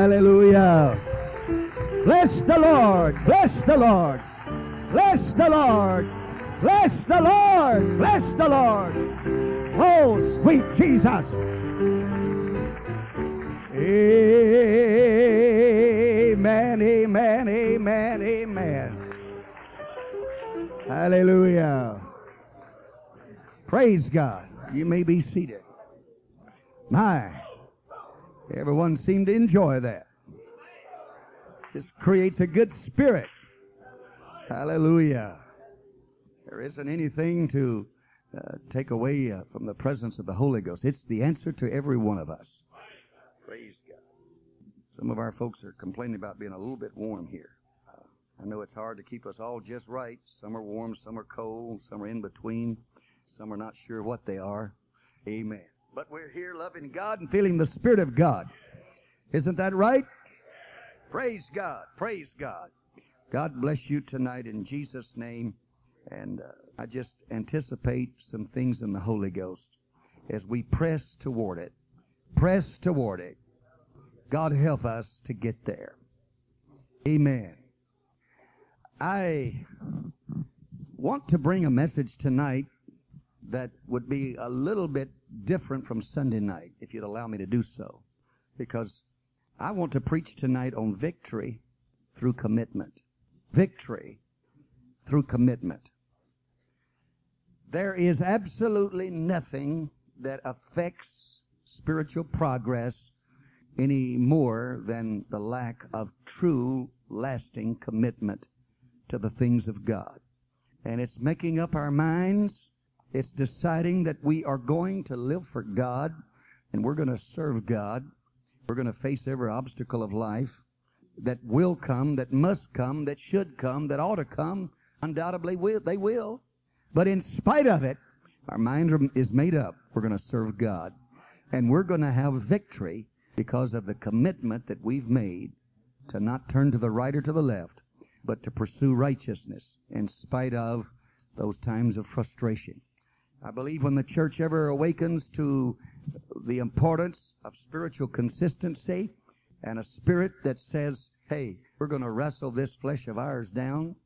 Hallelujah. Bless the Lord. Bless the Lord. Bless the Lord. Bless the Lord. Bless the Lord. Oh, sweet Jesus. Amen, amen, amen, amen. Hallelujah. Praise God. You may be seated. My, everyone seemed to enjoy that. Just creates a good spirit. Hallelujah. There isn't anything to uh, take away uh, from the presence of the Holy Ghost. It's the answer to every one of us. Praise God. Some of our folks are complaining about being a little bit warm here. I know it's hard to keep us all just right. Some are warm, some are cold, some are in between, some are not sure what they are. Amen. But we're here loving God and feeling the Spirit of God. Isn't that right? Praise God. Praise God. God bless you tonight in Jesus' name. And uh, I just anticipate some things in the Holy Ghost as we press toward it. Press toward it. God help us to get there. Amen. I want to bring a message tonight that would be a little bit different from Sunday night, if you'd allow me to do so. Because I want to preach tonight on victory through commitment. Victory through commitment. There is absolutely nothing that affects spiritual progress any more than the lack of true, lasting commitment to the things of God. And it's making up our minds. It's deciding that we are going to live for God and we're going to serve God. We're going to face every obstacle of life that will come, that must come, that should come, that ought to come. Undoubtedly will, they will. But in spite of it, our mind is made up. We're going to serve God. And we're going to have victory because of the commitment that we've made to not turn to the right or to the left, but to pursue righteousness in spite of those times of frustration. I believe when the church ever awakens to the importance of spiritual consistency and a spirit that says, hey, we're going to wrestle this flesh of ours down,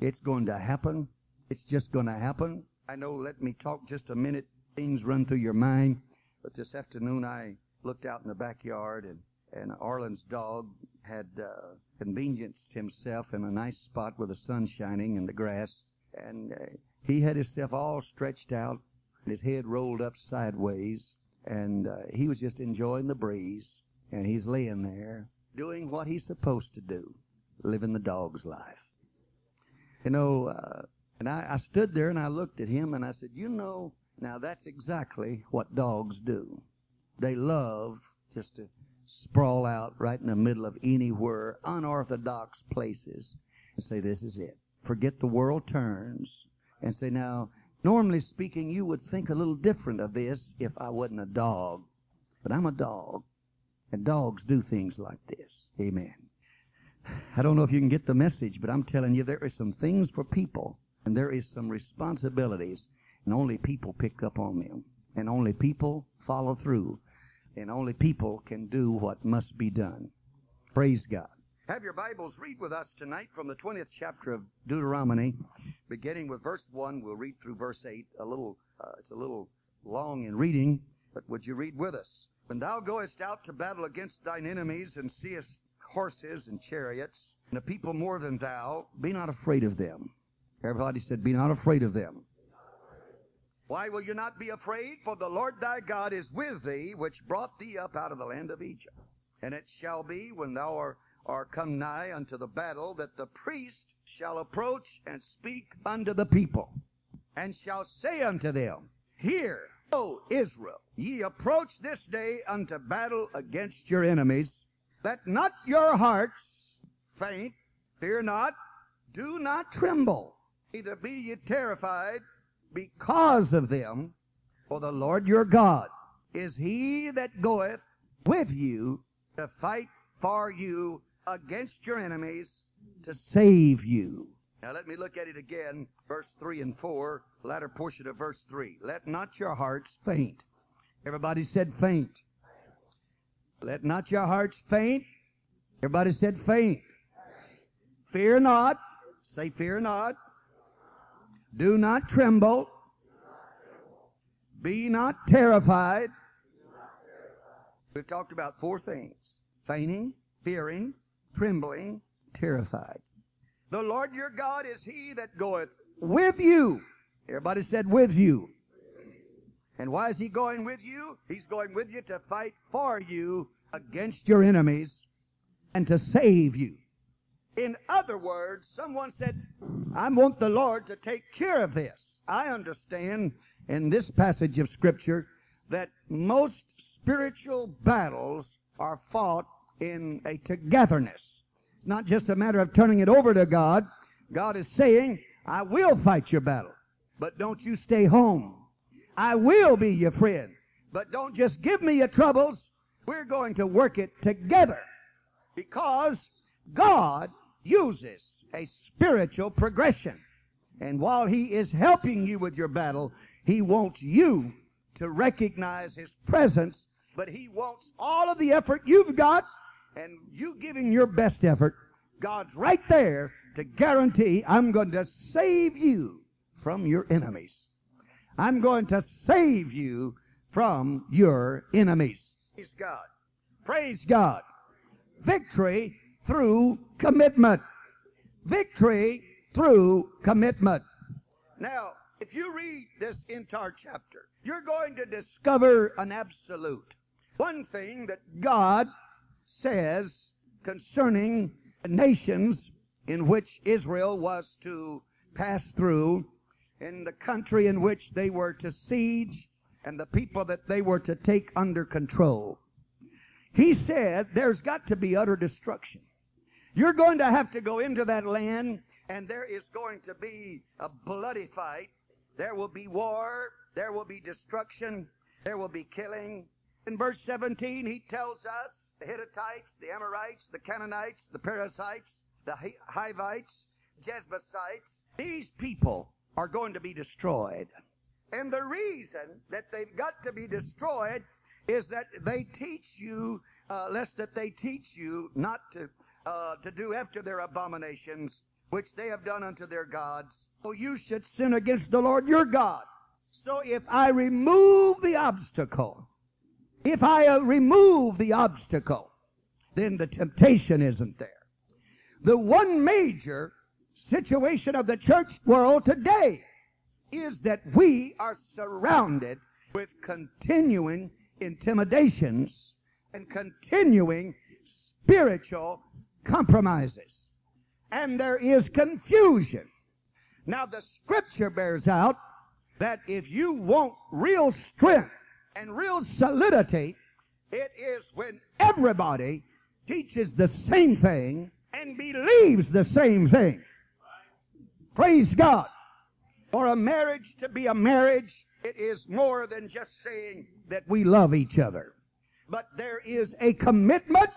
it's going to happen. It's just going to happen. I know, let me talk just a minute. Things run through your mind. But this afternoon I looked out in the backyard and, and Arlen's dog had uh, convenienced himself in a nice spot with the sun shining and the grass. And uh, he had himself all stretched out, his head rolled up sideways, and uh, he was just enjoying the breeze. And he's laying there doing what he's supposed to do, living the dog's life. You know, uh, and I, I stood there and I looked at him and I said, You know, now that's exactly what dogs do. They love just to sprawl out right in the middle of anywhere, unorthodox places, and say, This is it. Forget the world turns and say, Now, normally speaking, you would think a little different of this if I wasn't a dog. But I'm a dog, and dogs do things like this. Amen. I don't know if you can get the message, but I'm telling you, there are some things for people, and there is some responsibilities, and only people pick up on them, and only people follow through, and only people can do what must be done. Praise God. Have your Bibles read with us tonight from the 20th chapter of Deuteronomy, beginning with verse 1. We'll read through verse 8. A little, uh, it's a little long in reading, but would you read with us? When thou goest out to battle against thine enemies and seest horses and chariots, and a people more than thou, be not afraid of them. Everybody said, Be not afraid of them. Why will you not be afraid? For the Lord thy God is with thee, which brought thee up out of the land of Egypt. And it shall be, when thou art, art come nigh unto the battle, that the priest shall approach and speak unto the people, and shall say unto them, Hear, O Israel, ye approach this day unto battle against your enemies. Let not your hearts faint, fear not, do not tremble, neither be ye terrified because of them. For the Lord your God is he that goeth with you to fight for you against your enemies to save you. Now let me look at it again, verse 3 and 4, latter portion of verse 3. Let not your hearts faint. Everybody said faint. Let not your hearts faint, Everybody said faint. Fear not. Say fear not. Do not tremble. Be not terrified. We've talked about four things. Fainting, fearing, trembling, terrified. The Lord your God is he that goeth with you. Everybody said with you. And why is he going with you? He's going with you to fight for you against your enemies and to save you. In other words, someone said, I want the Lord to take care of this. I understand in this passage of scripture that most spiritual battles are fought in a togetherness. It's not just a matter of turning it over to God. God is saying, I will fight your battle, but don't you stay home. I will be your friend, but don't just give me your troubles. We're going to work it together because God uses a spiritual progression. And while he is helping you with your battle, he wants you to recognize his presence, but he wants all of the effort you've got and you giving your best effort. God's right there to guarantee I'm going to save you from your enemies. I'm going to save you from your enemies. Praise God. Praise God. Victory through commitment. Victory through commitment. Now, if you read this entire chapter, you're going to discover an absolute. One thing that God says concerning nations in which Israel was to pass through, in the country in which they were to siege, and the people that they were to take under control. He said there's got to be utter destruction. You're going to have to go into that land and there is going to be a bloody fight. There will be war. There will be destruction. There will be killing. In verse 17, he tells us the Hittites, the Amorites, the Canaanites, the Perizzites, the Hivites, Jebusites, these people are going to be destroyed. And the reason that they've got to be destroyed is that they teach you, uh, lest that they teach you not to, uh, to do after their abominations, which they have done unto their gods. So you should sin against the Lord your God. So if I remove the obstacle, if I uh, remove the obstacle, then the temptation isn't there. The one major situation of the church world today is that we are surrounded with continuing intimidations and continuing spiritual compromises. And there is confusion. Now the scripture bears out that if you want real strength and real solidity, it is when everybody teaches the same thing and believes the same thing. Praise God. For a marriage to be a marriage, it is more than just saying that we love each other. But there is a commitment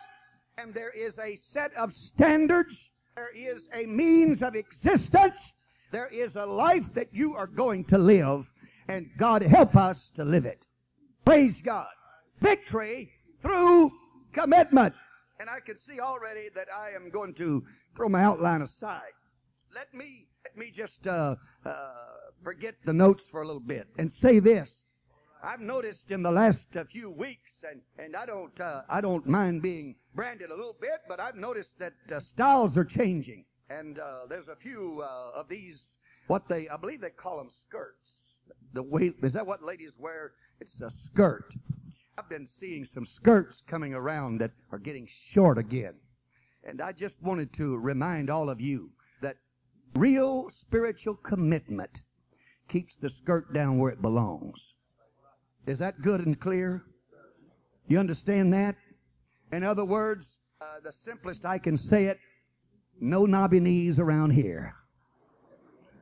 and there is a set of standards. There is a means of existence. There is a life that you are going to live and God help us to live it. Praise God. Victory through commitment. And I can see already that I am going to throw my outline aside. Let me, let me just, uh, uh, forget the notes for a little bit and say this. I've noticed in the last uh, few weeks, and, and I don't, uh, I don't mind being branded a little bit, but I've noticed that uh, styles are changing. And, uh, there's a few, uh, of these, what they, I believe they call them skirts. The way, is that what ladies wear? It's a skirt. I've been seeing some skirts coming around that are getting short again. And I just wanted to remind all of you that real spiritual commitment keeps the skirt down where it belongs. Is that good and clear? You understand that? In other words, uh, the simplest I can say it, no knobby knees around here.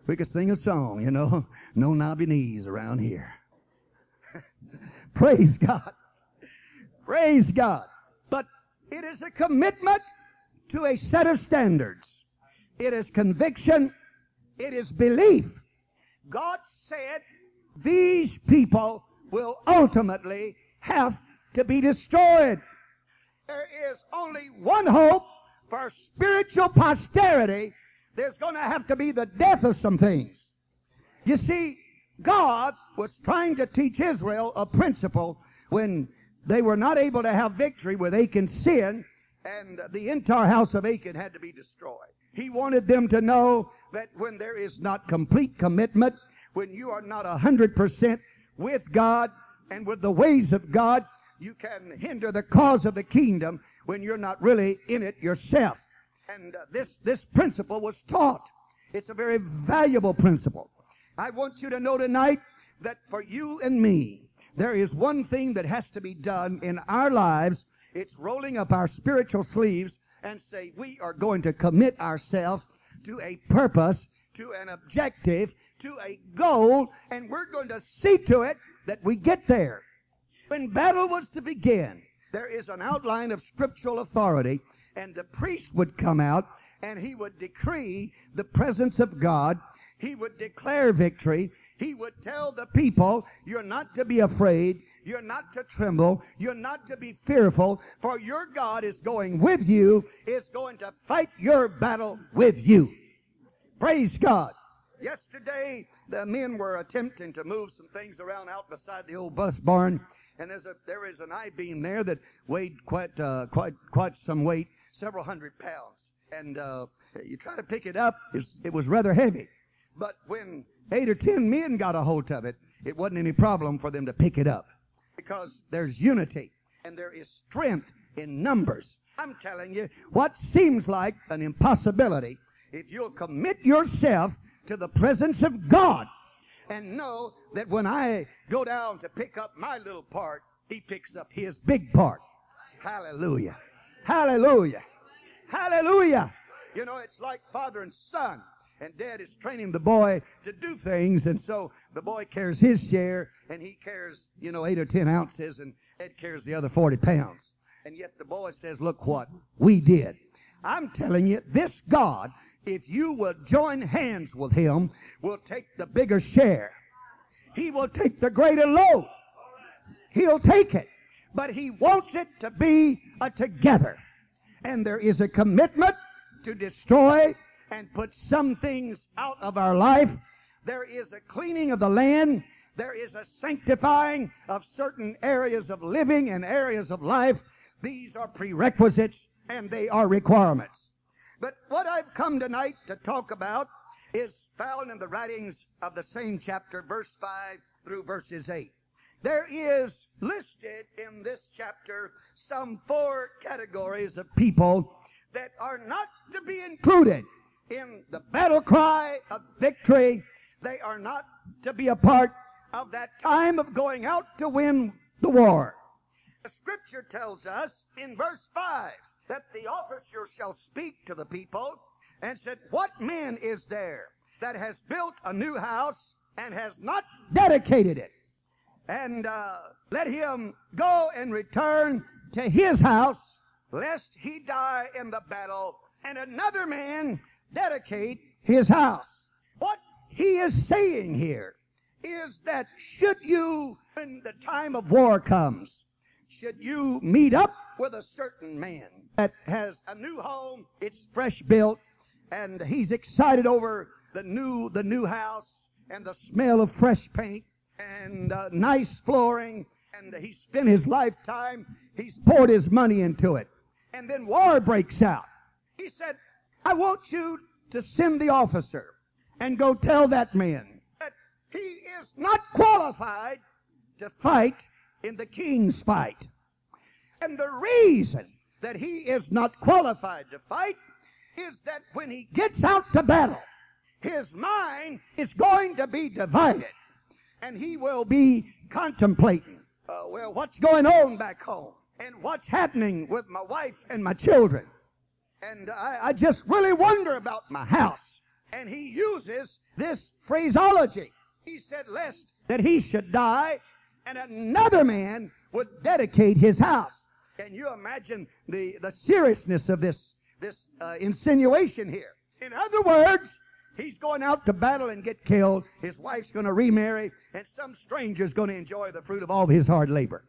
We could sing a song, you know, no knobby knees around here. Praise God. Praise God. But it is a commitment to a set of standards. It is conviction. It is belief. God said these people will ultimately have to be destroyed. There is only one hope for spiritual posterity. There's going to have to be the death of some things. You see, God was trying to teach Israel a principle when they were not able to have victory with Achan's sin and the entire house of Achan had to be destroyed. He wanted them to know that when there is not complete commitment, when you are not a hundred percent with God and with the ways of God, you can hinder the cause of the kingdom when you're not really in it yourself. And uh, this, this principle was taught. It's a very valuable principle. I want you to know tonight that for you and me, there is one thing that has to be done in our lives. It's rolling up our spiritual sleeves and say, we are going to commit ourselves to a purpose, to an objective, to a goal, and we're going to see to it that we get there. When battle was to begin, there is an outline of scriptural authority, and the priest would come out and he would decree the presence of God. He would declare victory. He would tell the people, you're not to be afraid. You're not to tremble. You're not to be fearful, for your God is going with you, is going to fight your battle with you. Praise God. Yesterday, the men were attempting to move some things around out beside the old bus barn, and there's a there is an I-beam there that weighed quite uh, quite quite some weight, several hundred pounds, and uh, you try to pick it up, it was rather heavy. But when eight or ten men got a hold of it, it wasn't any problem for them to pick it up because there's unity and there is strength in numbers. I'm telling you, what seems like an impossibility, if you'll commit yourself to the presence of God and know that when I go down to pick up my little part, he picks up his big part. Hallelujah. Hallelujah. Hallelujah. You know, it's like father and son. And dad is training the boy to do things. And so the boy carries his share and he carries, you know, eight or 10 ounces and Ed carries the other 40 pounds. And yet the boy says, look what we did. I'm telling you, this God, if you will join hands with him, will take the bigger share. He will take the greater load. He'll take it. But he wants it to be a together. And there is a commitment to destroy and put some things out of our life. There is a cleaning of the land. There is a sanctifying of certain areas of living and areas of life. These are prerequisites and they are requirements. But what I've come tonight to talk about is found in the writings of the same chapter, verse 5 through verses 8. There is listed in this chapter some four categories of people that are not to be included in the battle cry of victory. They are not to be a part of that time of going out to win the war. The scripture tells us in verse 5 that the officer shall speak to the people and said, What man is there that has built a new house and has not dedicated it? And uh, let him go and return to his house, lest he die in the battle, and another man dedicate his house. What he is saying here is that should you, when the time of war comes, should you meet up with a certain man that has a new home, it's fresh built, and he's excited over the new, the new house and the smell of fresh paint and uh, nice flooring, and he spent his lifetime, he's poured his money into it. And then war breaks out. He said, I want you to send the officer and go tell that man that he is not qualified to fight in the king's fight. And the reason that he is not qualified to fight is that when he gets out to battle, his mind is going to be divided and he will be contemplating, uh, well, what's going on back home and what's happening with my wife and my children. And I, I just really wonder about my house. And he uses this phraseology. He said, lest that he should die and another man would dedicate his house. Can you imagine the, the seriousness of this, this uh, insinuation here? In other words, he's going out to battle and get killed. His wife's going to remarry, and some stranger's going to enjoy the fruit of all his hard labor.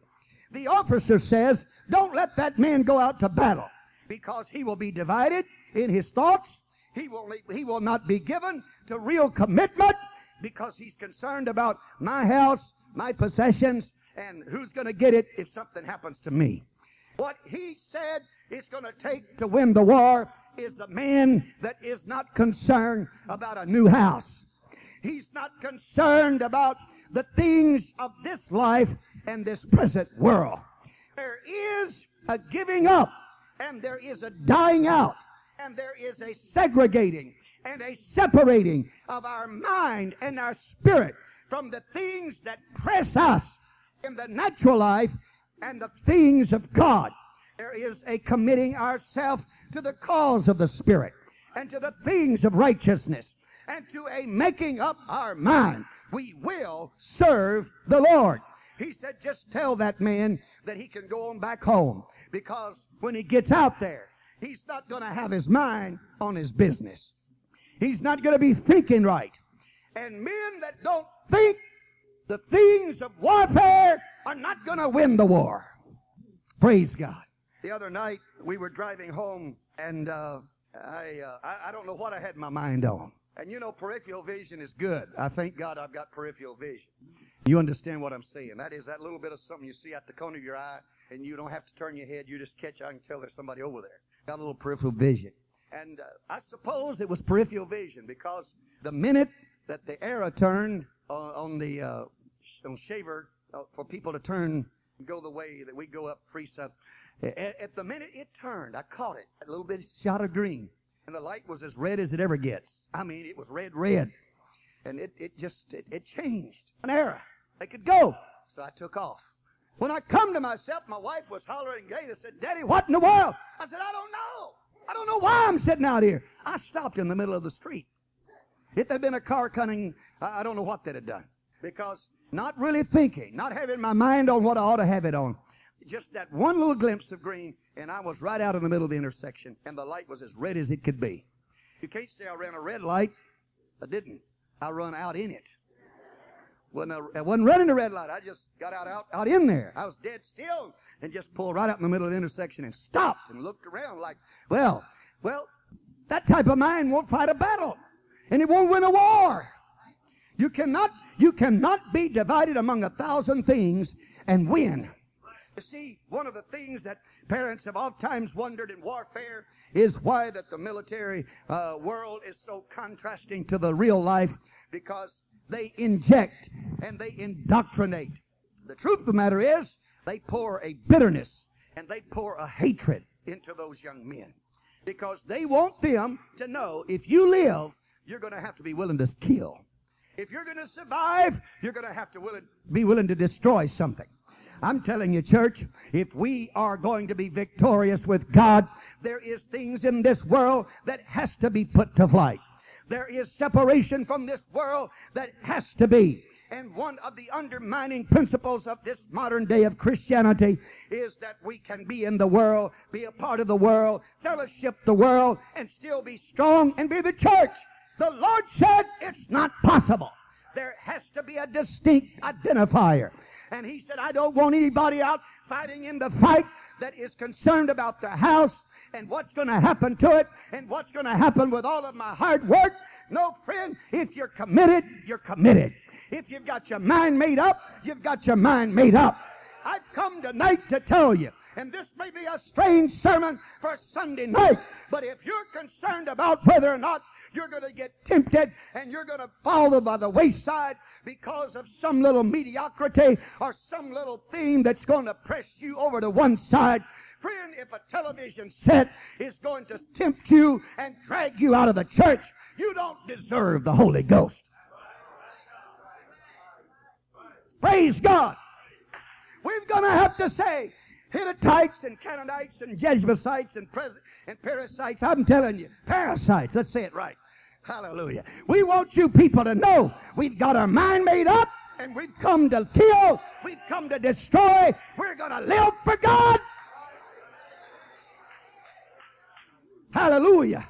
The officer says, don't let that man go out to battle because he will be divided in his thoughts. He will, he will not be given to real commitment because he's concerned about my house, my possessions, and who's going to get it if something happens to me. What he said it's going to take to win the war is the man that is not concerned about a new house. He's not concerned about the things of this life and this present world. There is a giving up and there is a dying out and there is a segregating and a separating of our mind and our spirit from the things that press us in the natural life and the things of God. There is a committing ourselves to the cause of the Spirit and to the things of righteousness and to a making up our mind. We will serve the Lord. He said, just tell that man that he can go on back home because when he gets out there, he's not going to have his mind on his business. He's not going to be thinking right. And men that don't think the things of warfare are not going to win the war. Praise God. The other night we were driving home and uh, I, uh, I I don't know what I had my mind on. And you know, peripheral vision is good. I thank God I've got peripheral vision. You understand what I'm saying? That is that little bit of something you see at the corner of your eye, and you don't have to turn your head. You just catch. I can tell there's somebody over there. Got a little peripheral vision. And uh, I suppose it was peripheral vision because the minute that the arrow turned on, on the uh, on shaver uh, for people to turn go the way that we go up free stuff, at, the minute it turned, I caught it. A little bit shot of green. And the light was as red as it ever gets. I mean, it was red, red. And it, it just, it, it changed. An arrow. They could go. So I took off. When I come to myself, my wife was hollering gay. They said, Daddy, what in the world? I said, I don't know. I don't know why I'm sitting out here. I stopped in the middle of the street. If there'd been a car coming, I don't know what they'd have done. Because not really thinking, not having my mind on what I ought to have it on. Just that one little glimpse of green, and I was right out in the middle of the intersection, and the light was as red as it could be. You can't say I ran a red light. I didn't. I run out in it. Wasn't I wasn't running a red light. I just got out, out, out in there. I was dead still and just pulled right out in the middle of the intersection and stopped and looked around like, well, well, that type of mind won't fight a battle and it won't win a war. You cannot, you cannot be divided among a thousand things and win. You see, one of the things that parents have oftentimes wondered in warfare is why that the military uh, world is so contrasting to the real life because they inject and they indoctrinate. The truth of the matter is they pour a bitterness and they pour a hatred into those young men because they want them to know if you live, you're going to have to be willing to kill. If you're going to survive, you're going to have to be willing to destroy something. I'm telling you, church, if we are going to be victorious with God, there is things in this world that has to be put to flight. There is separation from this world that has to be. And one of the undermining principles of this modern day of Christianity is that we can be in the world, be a part of the world, fellowship the world, and still be strong and be the church. The Lord said it's not possible. There has to be a distinct identifier. And he said, I don't want anybody out fighting in the fight that is concerned about the house and what's going to happen to it and what's going to happen with all of my hard work. No, friend, if you're committed, you're committed. If you've got your mind made up, you've got your mind made up. I've come tonight to tell you, and this may be a strange sermon for Sunday night, but if you're concerned about whether or not you're going to get tempted and you're going to fall by the wayside because of some little mediocrity or some little thing that's going to press you over to one side. Friend, if a television set is going to tempt you and drag you out of the church, you don't deserve the Holy Ghost. Praise God. We're going to have to say, Hittites and Canaanites and Jebusites and, pres- and parasites. I'm telling you, parasites. Let's say it right. Hallelujah. We want you people to know we've got our mind made up and we've come to kill. We've come to destroy. We're going to live for God. Hallelujah.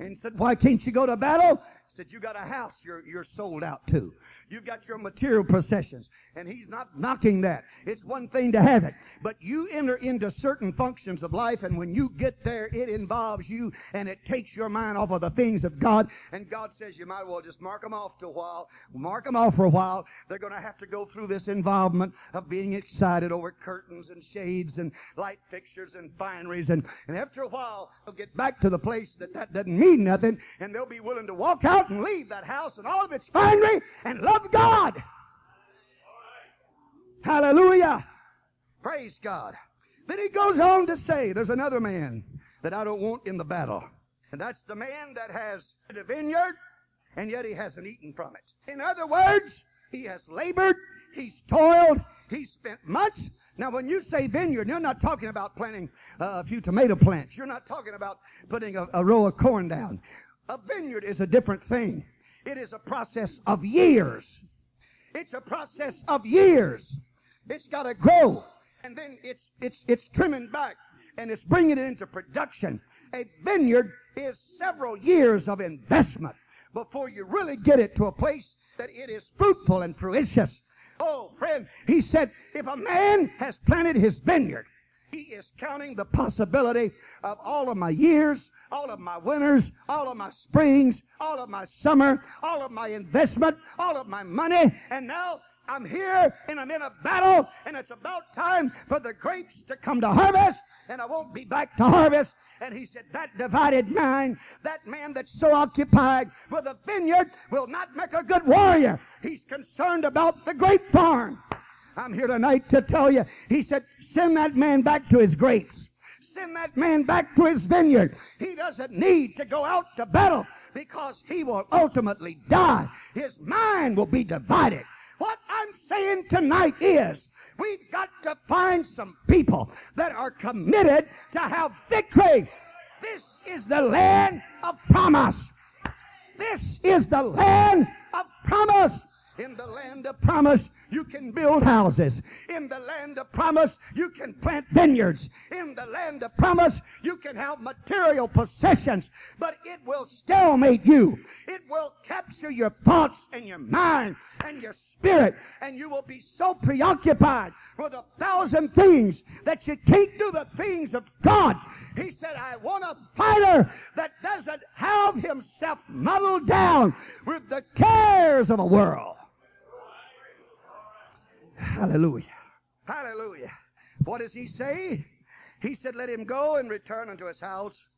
And said, why can't you go to battle? Said, you got a house you're, you're sold out to. You've got your material possessions. And he's not knocking that. It's one thing to have it. But you enter into certain functions of life and when you get there, it involves you and it takes your mind off of the things of God. And God says you might well just mark them off to a while. Mark them off for a while. They're going to have to go through this involvement of being excited over curtains and shades and light fixtures and fineries. And, and after a while, they'll get back to the place that that doesn't mean nothing and they'll be willing to walk out and leave that house and all of its finery and love God. Hallelujah. Praise God. Then he goes on to say, there's another man that I don't want in the battle. And that's the man that has the vineyard and yet he hasn't eaten from it. In other words, he has labored, he's toiled, he's spent much. Now, when you say vineyard, you're not talking about planting uh, a few tomato plants. You're not talking about putting a, a row of corn down. A vineyard is a different thing. It is a process of years. It's a process of years. It's got to grow. And then it's, it's, it's trimming back and it's bringing it into production. A vineyard is several years of investment before you really get it to a place that it is fruitful and fruitious. Oh, friend, he said, if a man has planted his vineyard, he is counting the possibility of all of my years, all of my winters, all of my springs, all of my summer, all of my investment, all of my money, and now I'm here and I'm in a battle and it's about time for the grapes to come to harvest and I won't be back to harvest. And he said, that divided mind, that man that's so occupied with a vineyard will not make a good warrior. He's concerned about the grape farm. I'm here tonight to tell you, he said, send that man back to his grapes. Send that man back to his vineyard. He doesn't need to go out to battle because he will ultimately die. His mind will be divided. What I'm saying tonight is we've got to find some people that are committed to have victory. This is the land of promise. This is the land of promise. In the land of promise, you can build houses. In the land of promise, you can plant vineyards. In the land of promise, you can have material possessions, but it will stalemate you. It will capture your thoughts and your mind and your spirit, and you will be so preoccupied with a thousand things that you can't do the things of God. He said, I want a fighter that doesn't have himself muddled down with the cares of a world. Hallelujah. Hallelujah. What does he say? He said, Let him go and return unto his house,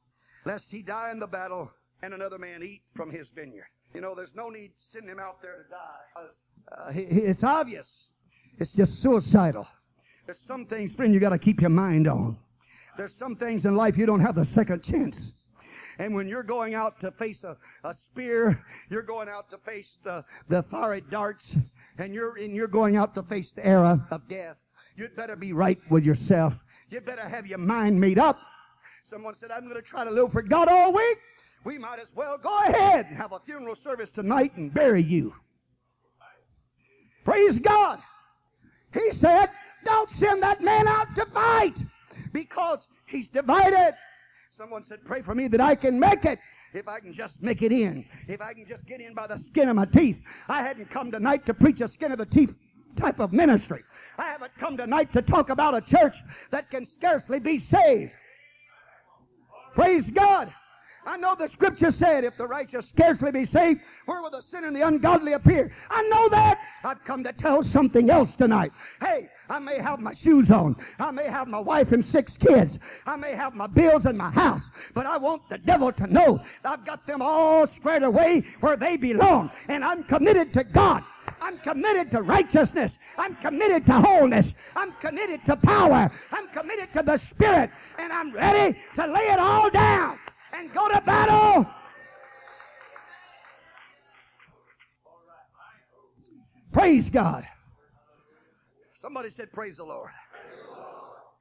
lest he die in the battle and another man eat from his vineyard. You know, there's no need sending him out there to die. Uh, it's obvious. It's just suicidal. There's some things, friend, you got to keep your mind on. There's some things in life you don't have the second chance. And when you're going out to face a, a spear, you're going out to face the, the fiery darts, and you're and you're going out to face the era of death, you'd better be right with yourself. You'd better have your mind made up. Someone said, I'm going to try to live for God all week. We might as well go ahead and have a funeral service tonight and bury you. Praise God. He said, don't send that man out to fight because he's divided. Someone said, pray for me that I can make it if I can just make it in, if I can just get in by the skin of my teeth. I hadn't come tonight to preach a skin of the teeth type of ministry. I haven't come tonight to talk about a church that can scarcely be saved. Praise God. I know the scripture said, if the righteous scarcely be saved, where will the sinner and the ungodly appear? I know that. I've come to tell something else tonight. Hey, I may have my shoes on. I may have my wife and six kids. I may have my bills in my house. But I want the devil to know I've got them all squared away where they belong. And I'm committed to God. I'm committed to righteousness. I'm committed to wholeness. I'm committed to power. I'm committed to the Spirit. And I'm ready to lay it all down and go to battle. Praise God. Somebody said, Praise the Lord.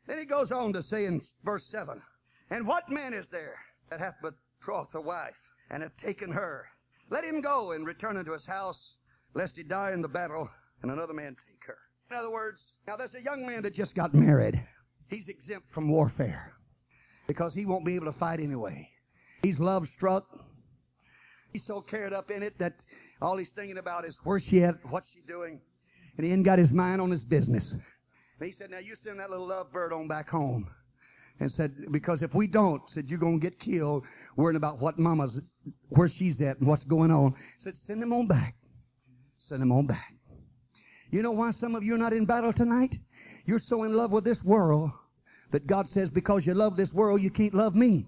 Then he goes on to say in verse 7 And what man is there that hath betrothed a wife and hath taken her? Let him go and return unto his house, lest he die in the battle and another man take her. In other words, now there's a young man that just got married. He's exempt from warfare because he won't be able to fight anyway. He's love struck. He's so carried up in it that all he's thinking about is where's she at, what's she doing, and he ain't got his mind on his business. And he said, "Now you send that little love bird on back home." And said, because if we don't, said you're gonna get killed worrying about what mama's, where she's at and what's going on. Said, send him on back. Send him on back. You know why some of you are not in battle tonight? You're so in love with this world that God says, because you love this world, you can't love me.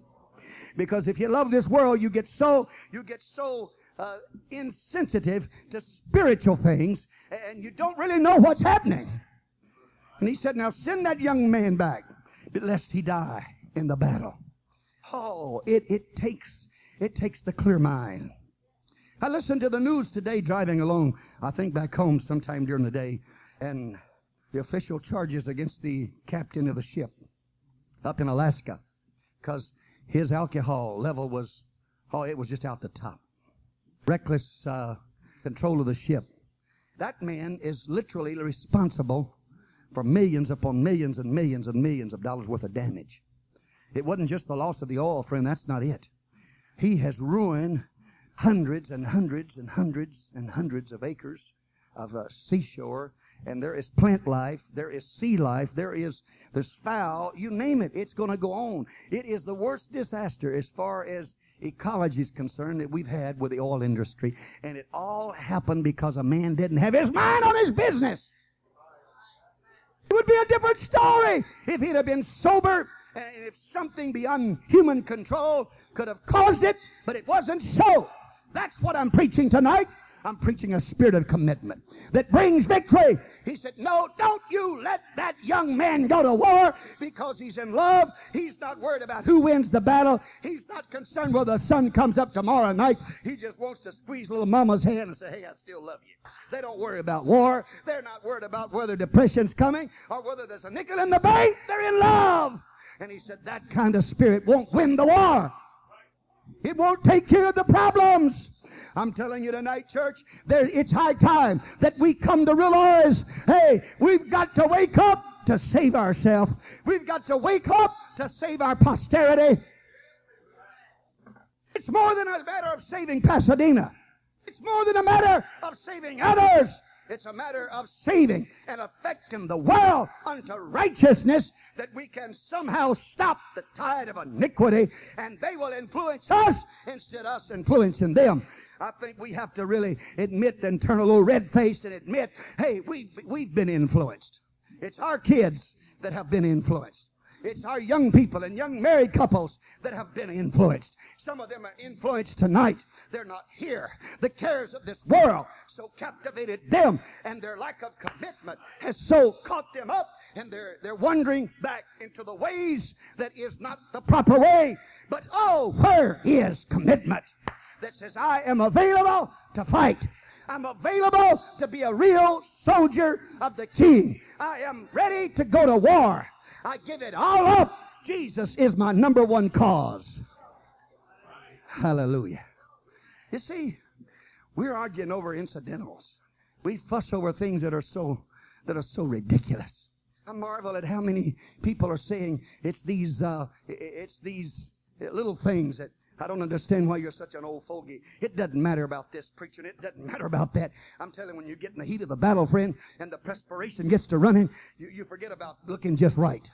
Because if you love this world, you get so, you get so, uh, insensitive to spiritual things and you don't really know what's happening. And he said, now send that young man back lest he die in the battle. Oh, it, it takes, it takes the clear mind. I listened to the news today driving along, I think back home sometime during the day, and the official charges against the captain of the ship up in Alaska because his alcohol level was, oh, it was just out the top. Reckless uh, control of the ship. That man is literally responsible for millions upon millions and millions and millions of dollars worth of damage. It wasn't just the loss of the oil, friend. That's not it. He has ruined hundreds and hundreds and hundreds and hundreds of acres of uh, seashore and there is plant life, there is sea life, there is there's fowl, you name it, it's going to go on. It is the worst disaster as far as ecology is concerned that we've had with the oil industry, and it all happened because a man didn't have his mind on his business. It would be a different story if he'd have been sober and if something beyond human control could have caused it, but it wasn't so. That's what I'm preaching tonight. I'm preaching a spirit of commitment that brings victory. He said, no, don't you let that young man go to war because he's in love. He's not worried about who wins the battle. He's not concerned whether the sun comes up tomorrow night. He just wants to squeeze little mama's hand and say, hey, I still love you. They don't worry about war. They're not worried about whether depression's coming or whether there's a nickel in the bank. They're in love. And he said, that kind of spirit won't win the war. It won't take care of the problems. I'm telling you tonight, church, there, it's high time that we come to realize, hey, we've got to wake up to save ourselves. We've got to wake up to save our posterity. It's more than a matter of saving Pasadena. It's more than a matter of saving others. It's a matter of saving and affecting the world unto righteousness that we can somehow stop the tide of iniquity and they will influence us instead of us influencing them. I think we have to really admit and turn a little red faced and admit, hey, we, we've been influenced. It's our kids that have been influenced. It's our young people and young married couples that have been influenced. Some of them are influenced tonight. They're not here. The cares of this world so captivated them and their lack of commitment has so caught them up and they're, they're wandering back into the ways that is not the proper way. But oh, where is commitment that says, I am available to fight. I'm available to be a real soldier of the king. I am ready to go to war. I give it all up. Jesus is my number one cause. Hallelujah. You see, we're arguing over incidentals. We fuss over things that are so that are so ridiculous. I marvel at how many people are saying it's these uh, it's these little things that I don't understand why you're such an old fogey. It doesn't matter about this preaching. It doesn't matter about that. I'm telling you, when you get in the heat of the battle, friend, and the perspiration gets to running, you, you forget about looking just right.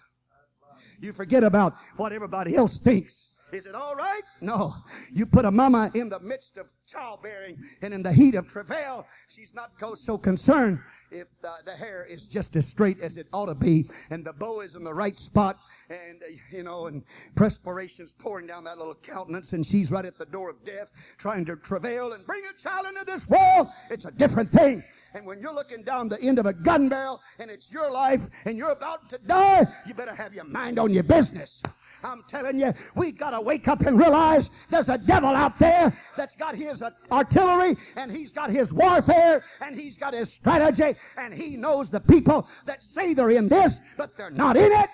You forget about what everybody else thinks. Is it all right? No. You put a mama in the midst of childbearing and in the heat of travail. She's not so concerned if the, the, hair is just as straight as it ought to be and the bow is in the right spot and, uh, you know, and perspiration's pouring down that little countenance and she's right at the door of death trying to travail and bring a child into this world. It's a different thing. And when you're looking down the end of a gun barrel and it's your life and you're about to die, you better have your mind on your business. I'm telling you, we gotta wake up and realize there's a devil out there that's got his artillery and he's got his warfare and he's got his strategy and he knows the people that say they're in this, but they're not in it.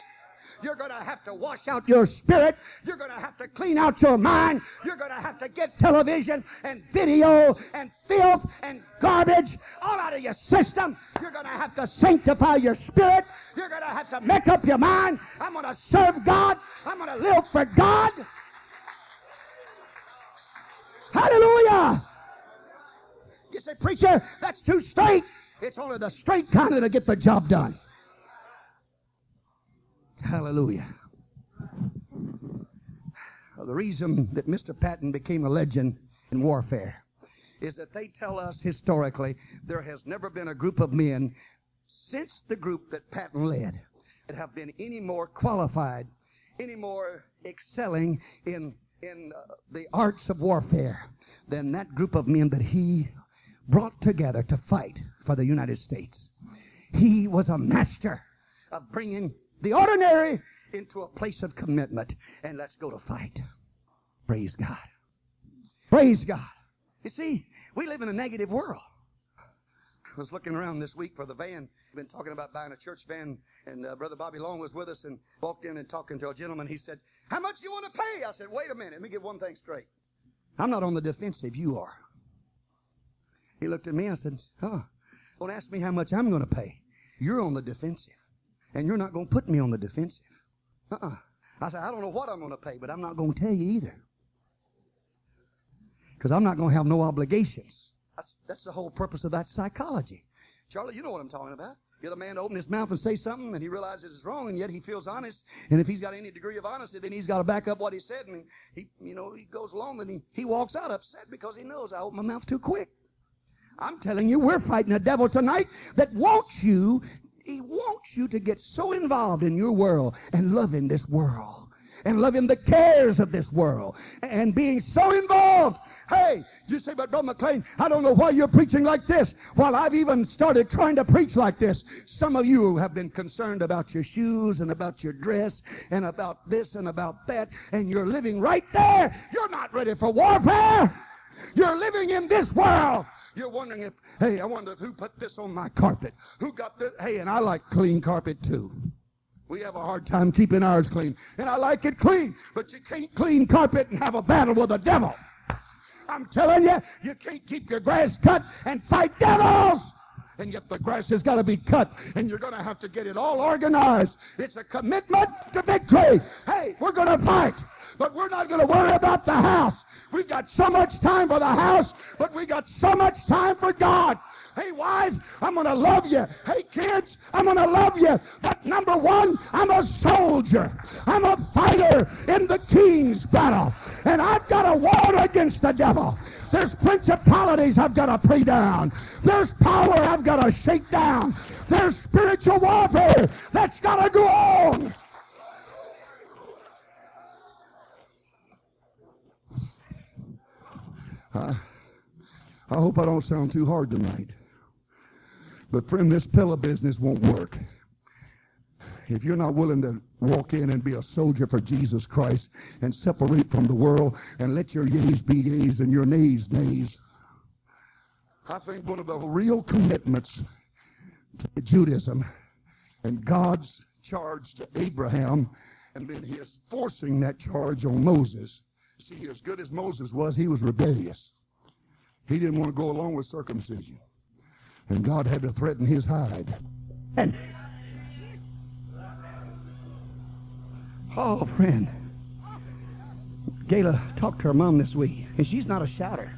You're going to have to wash out your spirit. You're going to have to clean out your mind. You're going to have to get television and video and filth and garbage all out of your system. You're going to have to sanctify your spirit. You're going to have to make up your mind. I'm going to serve God. I'm going to live for God. Hallelujah. You say, preacher, that's too straight. It's only the straight kind that'll get the job done. Hallelujah. The reason that Mr. Patton became a legend in warfare is that they tell us historically there has never been a group of men since the group that Patton led that have been any more qualified, any more excelling in in uh, the arts of warfare than that group of men that he brought together to fight for the United States. He was a master of bringing the ordinary into a place of commitment and let's go to fight. Praise God. Praise God. You see, we live in a negative world. I was looking around this week for the van. We've been talking about buying a church van, and uh, Brother Bobby Long was with us and walked in and talking to a gentleman. He said, How much you want to pay? I said, Wait a minute. Let me get one thing straight. I'm not on the defensive. You are. He looked at me. I said, Oh, don't ask me how much I'm going to pay. You're on the defensive. And you're not going to put me on the defensive. Uh-uh. I said, I don't know what I'm going to pay, but I'm not going to tell you either. Because I'm not going to have no obligations. That's, that's the whole purpose of that psychology. Charlie, you know what I'm talking about. Get a man to open his mouth and say something, and he realizes it's wrong, and yet he feels honest. And if he's got any degree of honesty, then he's got to back up what he said, and he, you know, he goes along, and he, he walks out upset because he knows I opened my mouth too quick. I'm telling you, we're fighting a devil tonight that wants you, he wants you to get so involved in your world and loving this world and loving the cares of this world and being so involved. Hey, you say, but Brother McLean, I don't know why you're preaching like this. While I've even started trying to preach like this, some of you have been concerned about your shoes and about your dress and about this and about that, and you're living right there. You're not ready for warfare. You're living in this world. You're wondering if, hey, I wonder who put this on my carpet. Who got this? Hey, and I like clean carpet too. We have a hard time keeping ours clean. And I like it clean, but you can't clean carpet and have a battle with the devil. I'm telling you, you can't keep your grass cut and fight devils. And yet the grass has got to be cut, and you're going to have to get it all organized. It's a commitment to victory. Hey, we're going to fight, but we're not going to worry about the house. We've got so much time for the house, but we got so much time for God. Hey, wife, I'm going to love you. Hey, kids, I'm going to love you. But number one, I'm a soldier. I'm a fighter in the king's battle. And I've got a war against the devil. There's principalities I've got to pray down. There's power I've got to shake down. There's spiritual warfare that's got to go on. I, I hope I don't sound too hard tonight. But friend, this pillar business won't work. If you're not willing to walk in and be a soldier for Jesus Christ and separate from the world and let your yeas be yeas and your nays nays, I think one of the real commitments to Judaism and God's charge to Abraham, and then he is forcing that charge on Moses. See, as good as Moses was, he was rebellious. He didn't want to go along with circumcision and God had to threaten his hide. And oh, friend, Gayla talked to her mom this week, and she's not a shouter.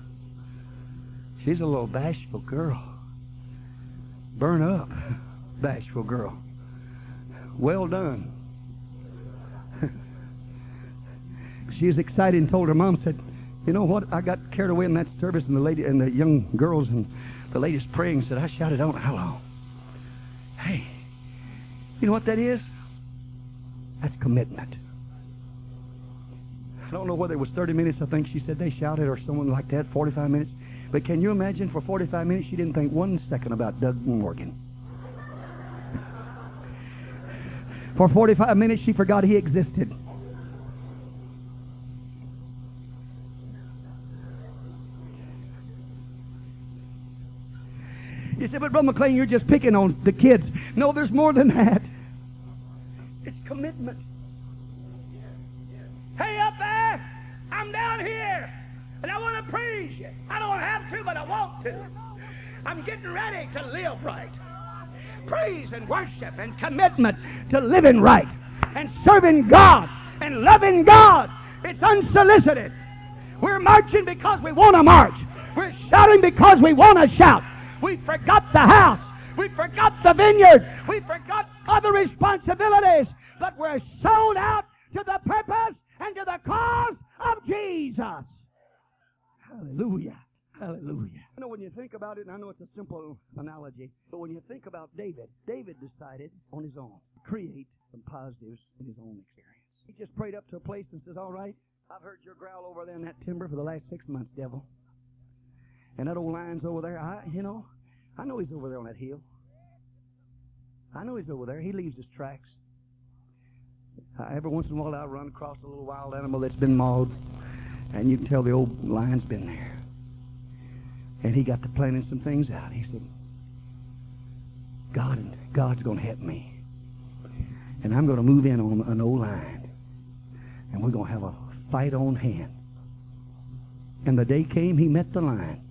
She's a little bashful girl. Burn up, bashful girl. Well done. she was excited and told her mom, said, you know what? I got carried away in that service, and the lady and the young girls and the lady's praying said, I shouted, how long. Hey, you know what that is? That's commitment. I don't know whether it was 30 minutes, I think she said they shouted, or someone like that, 45 minutes. But can you imagine for 45 minutes she didn't think one second about Doug Morgan? For 45 minutes she forgot he existed. You say, but Brother McLean, you're just picking on the kids. No, there's more than that. It's commitment. Hey, up there, I'm down here, and I want to praise you. I don't have to, but I want to. I'm getting ready to live right. Praise and worship and commitment to living right and serving God and loving God. It's unsolicited. We're marching because we want to march. We're shouting because we want to shout. We forgot the house. We forgot the vineyard. We forgot other responsibilities. But we're sold out to the purpose and to the cause of Jesus. Hallelujah. Hallelujah. You know, when you think about it, and I know it's a simple analogy, but when you think about David, David decided on his own to create some positives in his own experience. He just prayed up to a place and says, All right, I've heard your growl over there in that timber for the last six months, devil. And that old lion's over there. I, you know, I know he's over there on that hill. I know he's over there. He leaves his tracks. Uh, every once in a while, I run across a little wild animal that's been mauled, and you can tell the old lion's been there. And he got to planning some things out. He said, God, God's going to help me. And I'm going to move in on an old lion. And we're going to have a fight on hand. And the day came, he met the lion.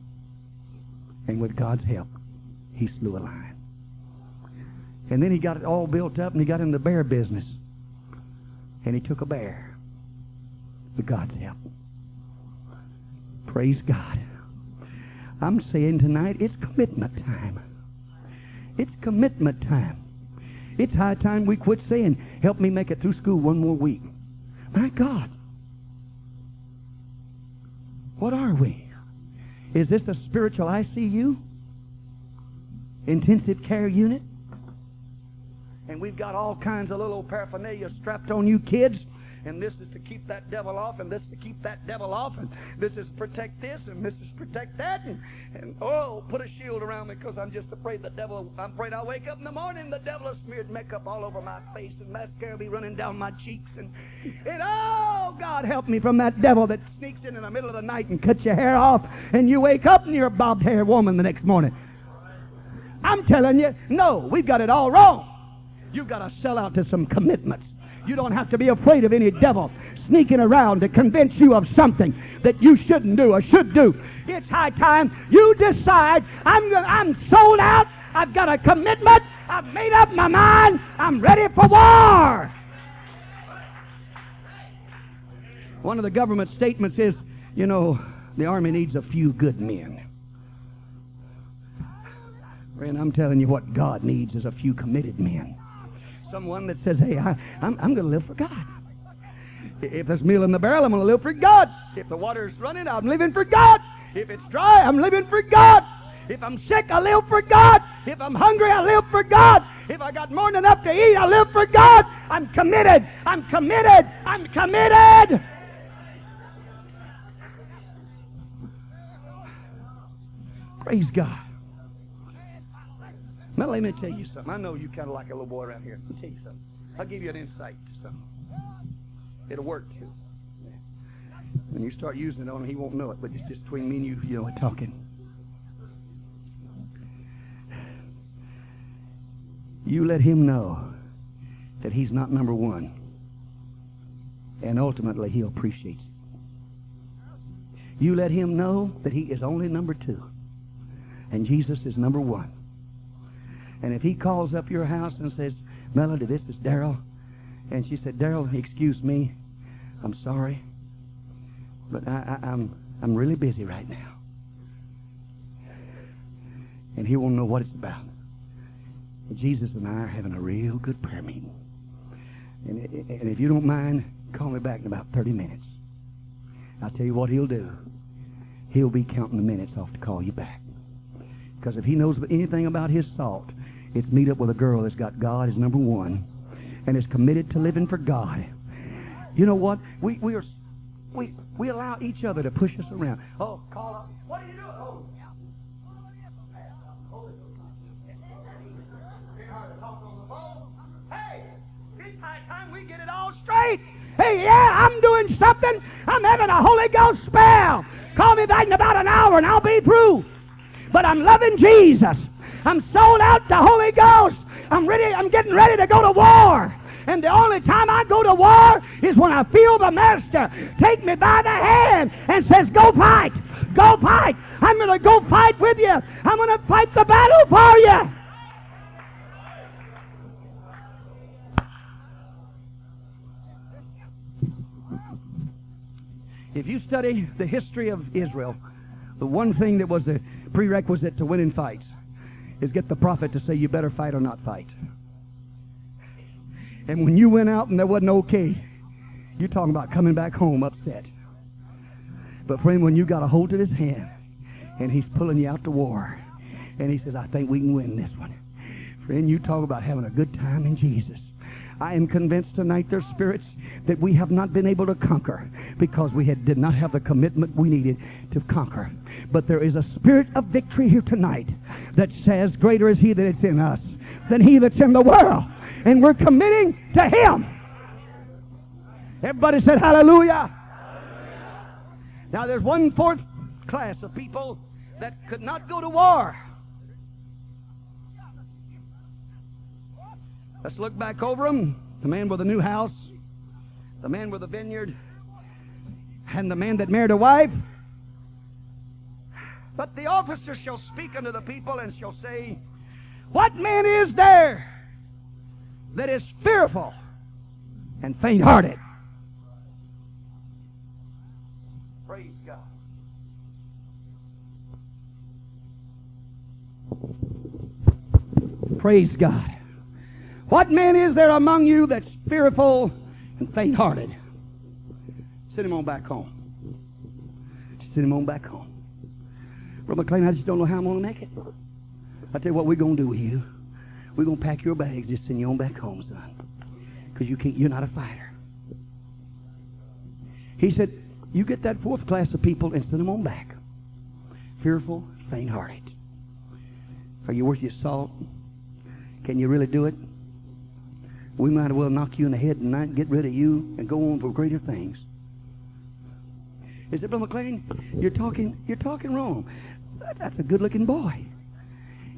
And with God's help, he slew a lion. And then he got it all built up and he got in the bear business. And he took a bear with God's help. Praise God. I'm saying tonight it's commitment time. It's commitment time. It's high time we quit saying, help me make it through school one more week. My God. What are we? Is this a spiritual ICU? Intensive care unit? And we've got all kinds of little paraphernalia strapped on you kids and this is to keep that devil off, and this is to keep that devil off, and this is protect this, and this is protect that, and, and oh, put a shield around me because I'm just afraid the devil, I'm afraid I'll wake up in the morning, the devil has smeared makeup all over my face, and mascara be running down my cheeks, and, and oh, God help me from that devil that sneaks in in the middle of the night and cuts your hair off, and you wake up and you're a bobbed hair woman the next morning. I'm telling you, no, we've got it all wrong. You've got to sell out to some commitments. You don't have to be afraid of any devil sneaking around to convince you of something that you shouldn't do or should do. It's high time you decide I'm, I'm sold out. I've got a commitment. I've made up my mind. I'm ready for war. One of the government statements is, you know, the army needs a few good men. And I'm telling you what God needs is a few committed men someone that says, hey, I, I'm, I'm going to live for God. If there's meal in the barrel, I'm going to live for God. If the water's running, I'm living for God. If it's dry, I'm living for God. If I'm sick, I live for God. If I'm hungry, I live for God. If I got more than enough to eat, I live for God. I'm committed. I'm committed. I'm committed. Praise God. Now, let me tell you something. I know you kind of like a little boy around here. Let me tell you something. I'll give you an insight to something. It'll work too. When you start using it on him, he won't know it, but it's just between me and you, you know, talking. You let him know that he's not number one. And ultimately, he appreciates it. You let him know that he is only number two. And Jesus is number one. And if he calls up your house and says, Melody, this is Daryl. And she said, Daryl, excuse me. I'm sorry. But I, I, I'm, I'm really busy right now. And he won't know what it's about. Jesus and I are having a real good prayer meeting. And, and if you don't mind, call me back in about 30 minutes. I'll tell you what he'll do. He'll be counting the minutes off to call you back. Because if he knows anything about his salt, it's meet up with a girl that's got God as number one and is committed to living for God. You know what? We, we are we we allow each other to push us around. Oh, call up. What are you doing? Oh. Hey, it's high time we get it all straight. Hey, yeah, I'm doing something. I'm having a Holy Ghost spell. Call me back in about an hour and I'll be through. But I'm loving Jesus. I'm sold out to the Holy Ghost. I'm ready. I'm getting ready to go to war. And the only time I go to war is when I feel the master take me by the hand and says, Go fight. Go fight. I'm going to go fight with you. I'm going to fight the battle for you. If you study the history of Israel, the one thing that was the prerequisite to winning fights is get the prophet to say you better fight or not fight. And when you went out and there wasn't okay, you're talking about coming back home upset. But friend, when you got a hold of his hand and he's pulling you out to war, and he says, I think we can win this one. Friend, you talk about having a good time in Jesus. I am convinced tonight there's spirits that we have not been able to conquer because we had, did not have the commitment we needed to conquer. But there is a spirit of victory here tonight that says, Greater is He that is in us than He that's in the world. And we're committing to Him. Everybody said, Hallelujah. Now, there's one fourth class of people that could not go to war. Let's look back over them. The man with the new house, the man with the vineyard, and the man that married a wife. But the officer shall speak unto the people and shall say, What man is there that is fearful and faint hearted? Praise God. Praise God. What man is there among you that's fearful and faint hearted? Send him on back home. Send him on back home. Brother McLean, I just don't know how I'm going to make it. I tell you what we're going to do with you. We're going to pack your bags, just send you on back home, son. Because you can't, you're not a fighter. He said, You get that fourth class of people and send them on back. Fearful, faint hearted. Are you worth your salt? Can you really do it? We might as well knock you in the head tonight, and get rid of you, and go on for greater things. He said, Brother McLean, you're talking, you're talking wrong. That's a good looking boy.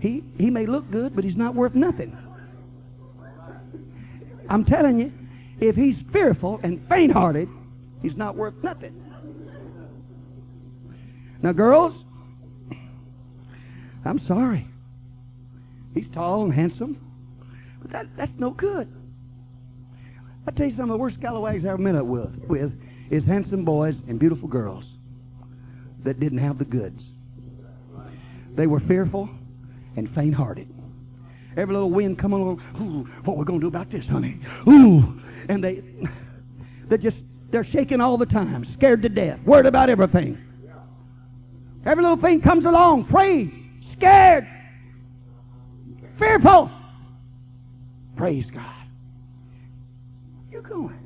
He, he may look good, but he's not worth nothing. I'm telling you, if he's fearful and faint hearted, he's not worth nothing. Now, girls, I'm sorry. He's tall and handsome, but that, that's no good. I tell you, some of the worst scalawags I ever met up with, with is handsome boys and beautiful girls that didn't have the goods. They were fearful and faint-hearted. Every little wind come along, ooh, what we gonna do about this, honey? Ooh, and they, they just they're shaking all the time, scared to death, worried about everything. Every little thing comes along, afraid, scared, fearful. Praise God. You going?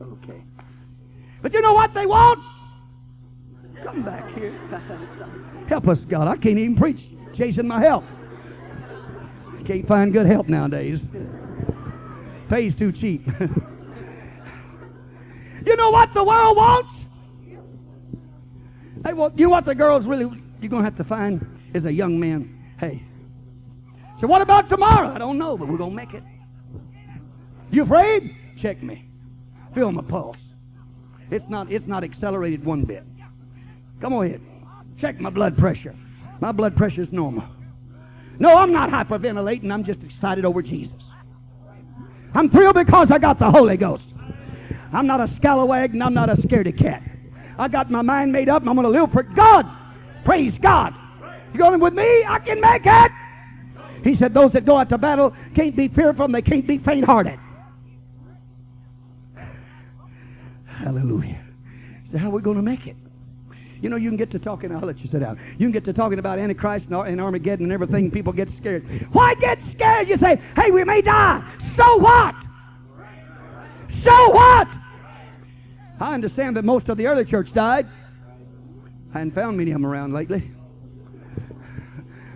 Okay. But you know what they want? Come back here. Help us, God. I can't even preach chasing my help. Can't find good help nowadays. Pays too cheap. you know what the world wants? They want, you know what the girls really, you're going to have to find is a young man. Hey. So what about tomorrow? I don't know, but we're going to make it. You afraid? Check me. Feel my pulse. It's not, it's not accelerated one bit. Come on ahead. Check my blood pressure. My blood pressure is normal. No, I'm not hyperventilating. I'm just excited over Jesus. I'm thrilled because I got the Holy Ghost. I'm not a scalawag and I'm not a scaredy cat. I got my mind made up I'm going to live for God. Praise God. You going with me? I can make it. He said, Those that go out to battle can't be fearful and they can't be faint hearted. Hallelujah. So, how are we going to make it? You know, you can get to talking, I'll let you sit down. You can get to talking about Antichrist and Armageddon and everything, people get scared. Why get scared? You say, hey, we may die. So what? So what? I understand that most of the early church died. I hadn't found many of them around lately.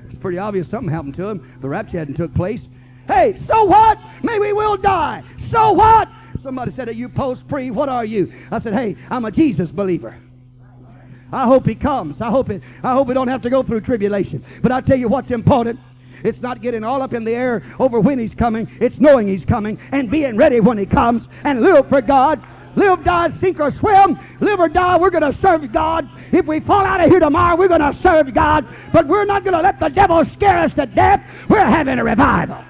It's pretty obvious something happened to them. The rapture hadn't took place. Hey, so what? Maybe we will die. So what? Somebody said, Are you post pre? What are you? I said, Hey, I'm a Jesus believer. I hope he comes. I hope it. I hope we don't have to go through tribulation. But I tell you what's important. It's not getting all up in the air over when he's coming. It's knowing he's coming and being ready when he comes and live for God. Live, die, sink or swim. Live or die, we're going to serve God. If we fall out of here tomorrow, we're going to serve God. But we're not going to let the devil scare us to death. We're having a revival.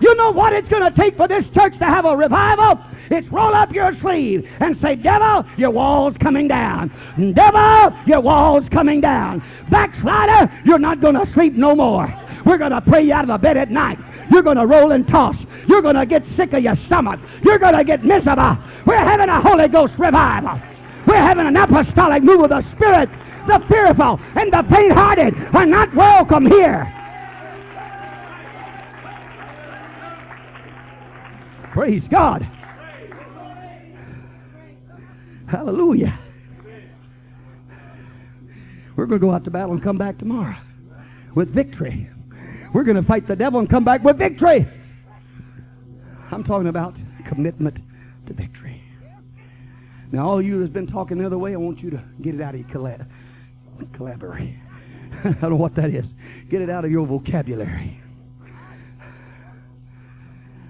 You know what it's going to take for this church to have a revival? It's roll up your sleeve and say, Devil, your wall's coming down. Devil, your wall's coming down. Backslider, you're not going to sleep no more. We're going to pray you out of bed at night. You're going to roll and toss. You're going to get sick of your stomach. You're going to get miserable. We're having a Holy Ghost revival. We're having an apostolic move of the Spirit. The fearful and the faint hearted are not welcome here. Praise God. Hallelujah. We're going to go out to battle and come back tomorrow with victory. We're going to fight the devil and come back with victory. I'm talking about commitment to victory. Now, all you that's been talking the other way, I want you to get it out of your collab- collaborate. I don't know what that is. Get it out of your vocabulary.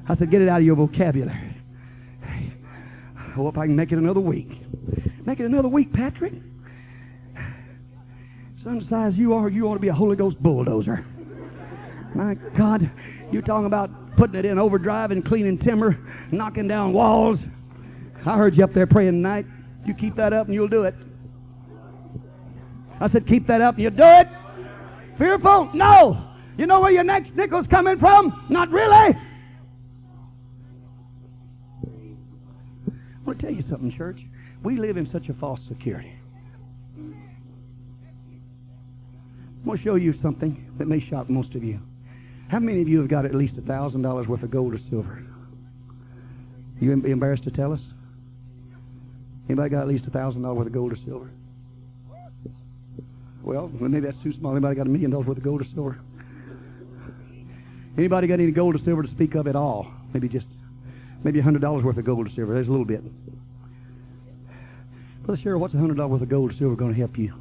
I said, get it out of your vocabulary. I hope I can make it another week. Make it another week, Patrick. Son size you are, you ought to be a Holy Ghost bulldozer. My God, you're talking about putting it in overdrive and cleaning timber, knocking down walls. I heard you up there praying tonight. You keep that up and you'll do it. I said, keep that up and you'll do it. Fearful? No. You know where your next nickel's coming from? Not really. I want to tell you something, church. We live in such a false security. I'm going to show you something that may shock most of you. How many of you have got at least a thousand dollars worth of gold or silver? You embarrassed to tell us? Anybody got at least a thousand dollars worth of gold or silver? Well, maybe that's too small. Anybody got a million dollars worth of gold or silver? Anybody got any gold or silver to speak of at all? Maybe just maybe a hundred dollars worth of gold or silver. There's a little bit. Brother Cheryl, what's a hundred dollars worth of gold or silver going to help you?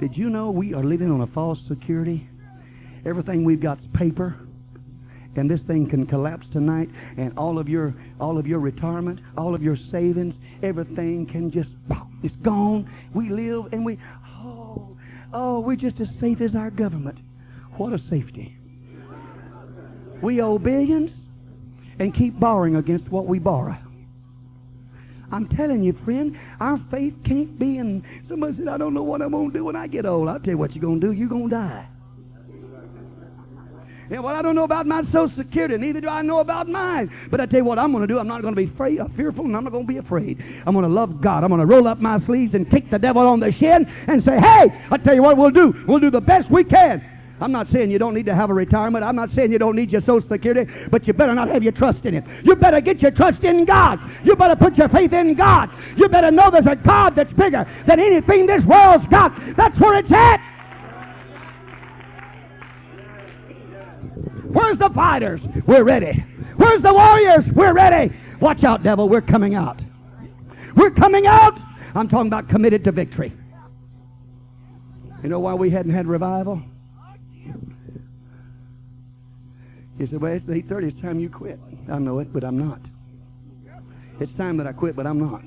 Did you know we are living on a false security? Everything we've got's paper. And this thing can collapse tonight, and all of your all of your retirement, all of your savings, everything can just it's gone. We live and we oh oh we're just as safe as our government. What a safety. We owe billions and keep borrowing against what we borrow. I'm telling you, friend, our faith can't be in. Somebody said, I don't know what I'm going to do when I get old. I'll tell you what you're going to do. You're going to die. Yeah, well, I don't know about my Social Security. Neither do I know about mine. But I tell you what I'm going to do. I'm not going to be afraid, uh, fearful, and I'm not going to be afraid. I'm going to love God. I'm going to roll up my sleeves and kick the devil on the shin and say, hey, I tell you what we'll do. We'll do the best we can. I'm not saying you don't need to have a retirement. I'm not saying you don't need your Social Security, but you better not have your trust in it. You better get your trust in God. You better put your faith in God. You better know there's a God that's bigger than anything this world's got. That's where it's at. Where's the fighters? We're ready. Where's the warriors? We're ready. Watch out, devil. We're coming out. We're coming out. I'm talking about committed to victory. You know why we hadn't had revival? He said, Well, it's 8.30. It's time you quit. I know it, but I'm not. It's time that I quit, but I'm not.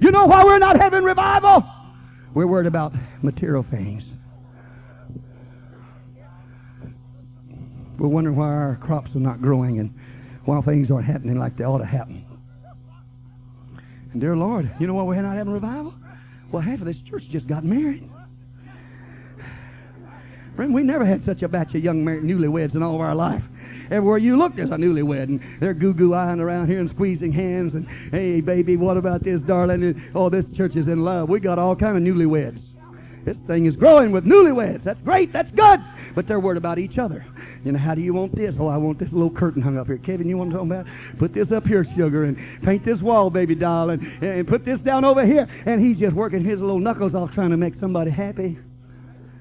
You know why we're not having revival? We're worried about material things. We're wondering why our crops are not growing and why things aren't happening like they ought to happen. And dear Lord, you know why we're not having revival? Well, half of this church just got married. Friend, we never had such a batch of young married newlyweds in all of our life. Everywhere you look, there's a newlywed, and they're goo goo eyeing around here and squeezing hands, and hey, baby, what about this, darling? And, oh, this church is in love. We got all kind of newlyweds. This thing is growing with newlyweds. That's great. That's good. But they're worried about each other. You know, how do you want this? Oh, I want this little curtain hung up here. Kevin, you want to talk about? Put this up here, sugar, and paint this wall, baby doll, and, and put this down over here. And he's just working his little knuckles off trying to make somebody happy.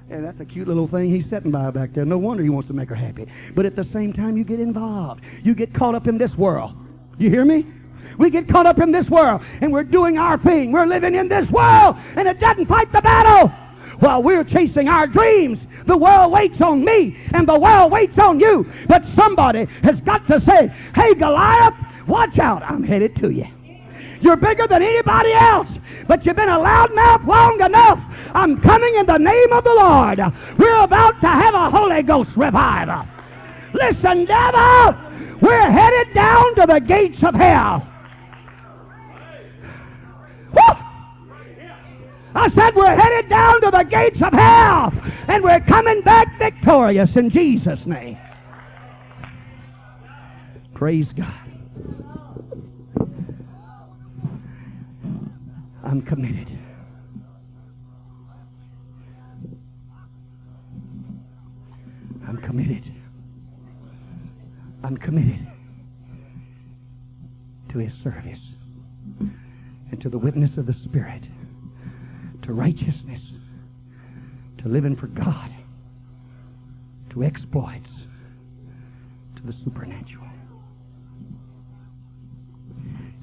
And that's a cute little thing he's sitting by back there. No wonder he wants to make her happy. But at the same time, you get involved. You get caught up in this world. You hear me? We get caught up in this world and we're doing our thing. We're living in this world and it doesn't fight the battle. While we're chasing our dreams, the world waits on me and the world waits on you. But somebody has got to say, hey, Goliath, watch out. I'm headed to you. You're bigger than anybody else, but you've been a loudmouth long enough. I'm coming in the name of the Lord. We're about to have a Holy Ghost revival. Listen, devil, we're headed down to the gates of hell. I said we're headed down to the gates of hell and we're coming back victorious in Jesus' name. Praise God. I'm committed. I'm committed. I'm committed to his service and to the witness of the Spirit, to righteousness, to living for God, to exploits, to the supernatural.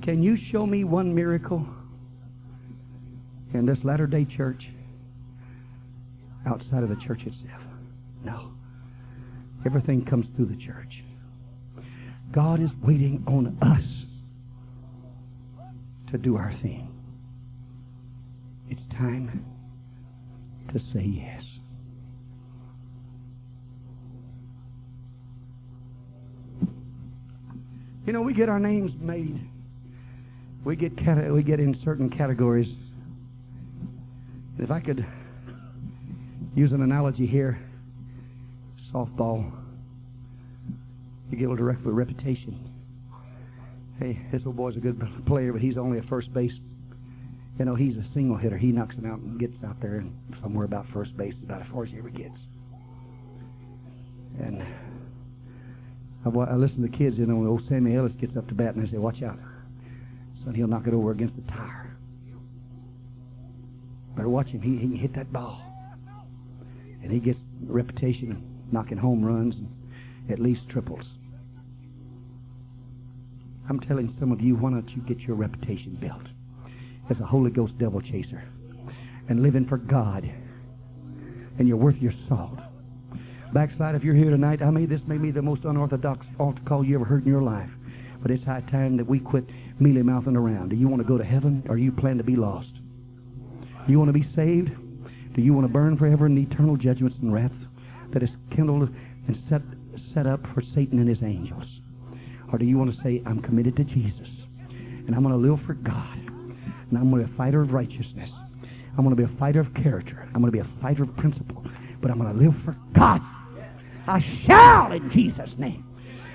Can you show me one miracle in this latter day church outside of the church itself? No. Everything comes through the church. God is waiting on us to do our thing. It's time to say yes. You know, we get our names made. We get we get in certain categories. If I could use an analogy here, softball, you get a direct with reputation. Hey, this little boy's a good player, but he's only a first base. You know, he's a single hitter. He knocks it out and gets out there and somewhere about first base, about as far as he ever gets. And I, I listen to kids, you know, when old Sammy Ellis gets up to bat and they say, watch out. Son, he'll knock it over against the tire. Better watch him. He, he can hit that ball. And he gets a reputation of knocking home runs and at least triples. I'm telling some of you, why don't you get your reputation built as a Holy Ghost devil chaser and living for God? And you're worth your salt. Backslide, if you're here tonight, I may this may be the most unorthodox altar call you ever heard in your life. But it's high time that we quit mealy mouthing around. Do you want to go to heaven or you plan to be lost? Do you want to be saved? Do you want to burn forever in the eternal judgments and wrath that is kindled and set set up for Satan and his angels? Or do you want to say, I'm committed to Jesus and I'm going to live for God and I'm going to be a fighter of righteousness? I'm going to be a fighter of character. I'm going to be a fighter of principle. But I'm going to live for God. I shall in Jesus' name.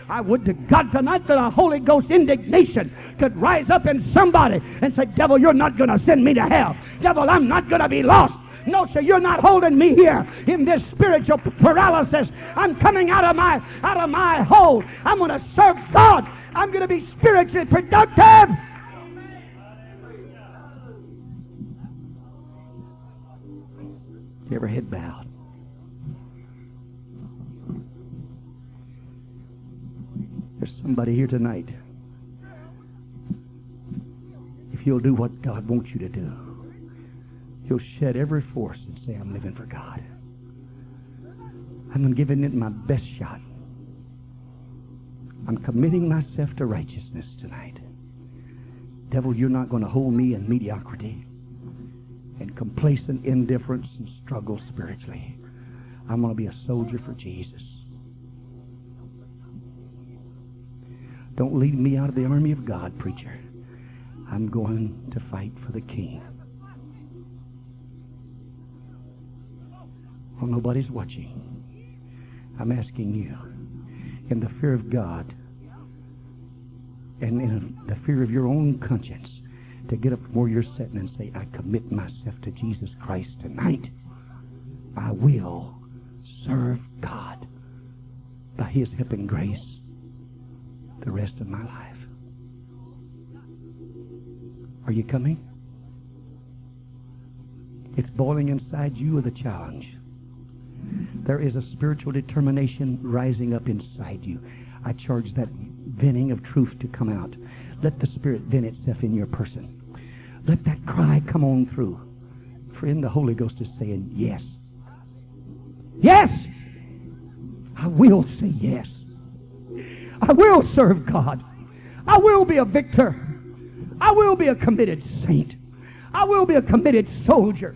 I would to God tonight that a Holy Ghost indignation could rise up in somebody and say, Devil, you're not going to send me to hell. Devil, I'm not going to be lost. No, sir, you're not holding me here in this spiritual paralysis. I'm coming out of my out of my hole. I'm going to serve God. I'm going to be spiritually productive. Every head bowed. There's somebody here tonight. If you'll do what God wants you to do, you'll shed every force and say, I'm living for God. I'm giving it my best shot. I'm committing myself to righteousness tonight. Devil, you're not going to hold me in mediocrity and complacent indifference and struggle spiritually. I'm going to be a soldier for Jesus. Don't lead me out of the army of God, preacher. I'm going to fight for the king. Well, nobody's watching. I'm asking you, in the fear of God and in the fear of your own conscience, to get up from where you're sitting and say, I commit myself to Jesus Christ tonight. I will serve God by His help and grace the rest of my life. Are you coming? It's boiling inside you with a challenge. There is a spiritual determination rising up inside you. I charge that venting of truth to come out. Let the Spirit vent itself in your person. Let that cry come on through. Friend, the Holy Ghost is saying, Yes. Yes! I will say yes. I will serve God. I will be a victor. I will be a committed saint. I will be a committed soldier.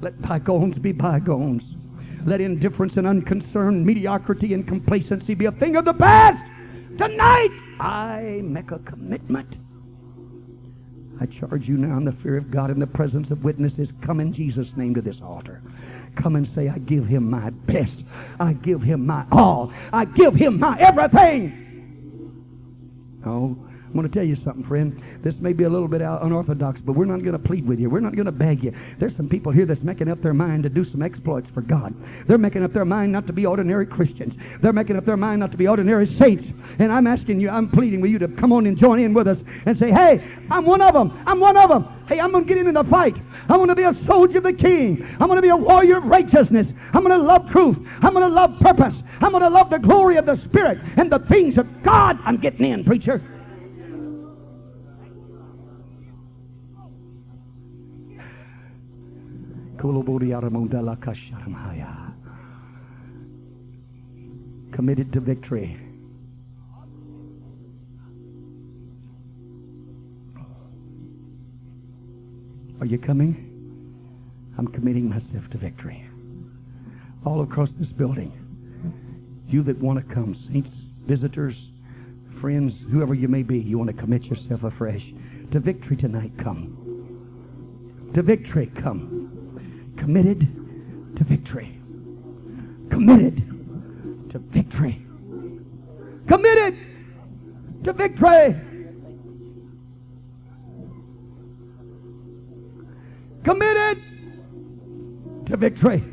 Let bygones be bygones. Let indifference and unconcern, mediocrity and complacency be a thing of the past. Tonight, I make a commitment. I charge you now in the fear of God in the presence of witnesses. Come in Jesus' name to this altar. Come and say, I give him my best. I give him my all. I give him my everything. Oh, I'm going to tell you something, friend. This may be a little bit unorthodox, but we're not going to plead with you. We're not going to beg you. There's some people here that's making up their mind to do some exploits for God. They're making up their mind not to be ordinary Christians. They're making up their mind not to be ordinary saints. And I'm asking you, I'm pleading with you to come on and join in with us and say, hey, I'm one of them. I'm one of them. Hey, I'm going to get into the fight. I'm going to be a soldier of the king. I'm going to be a warrior of righteousness. I'm going to love truth. I'm going to love purpose. I'm going to love the glory of the Spirit and the things of God. I'm getting in, preacher. Committed to victory. Are you coming? I'm committing myself to victory. All across this building. You that want to come, saints, visitors, friends, whoever you may be, you want to commit yourself afresh to victory tonight, come. To victory, come committed to victory. Committed to victory. Committed to victory. Committed to victory.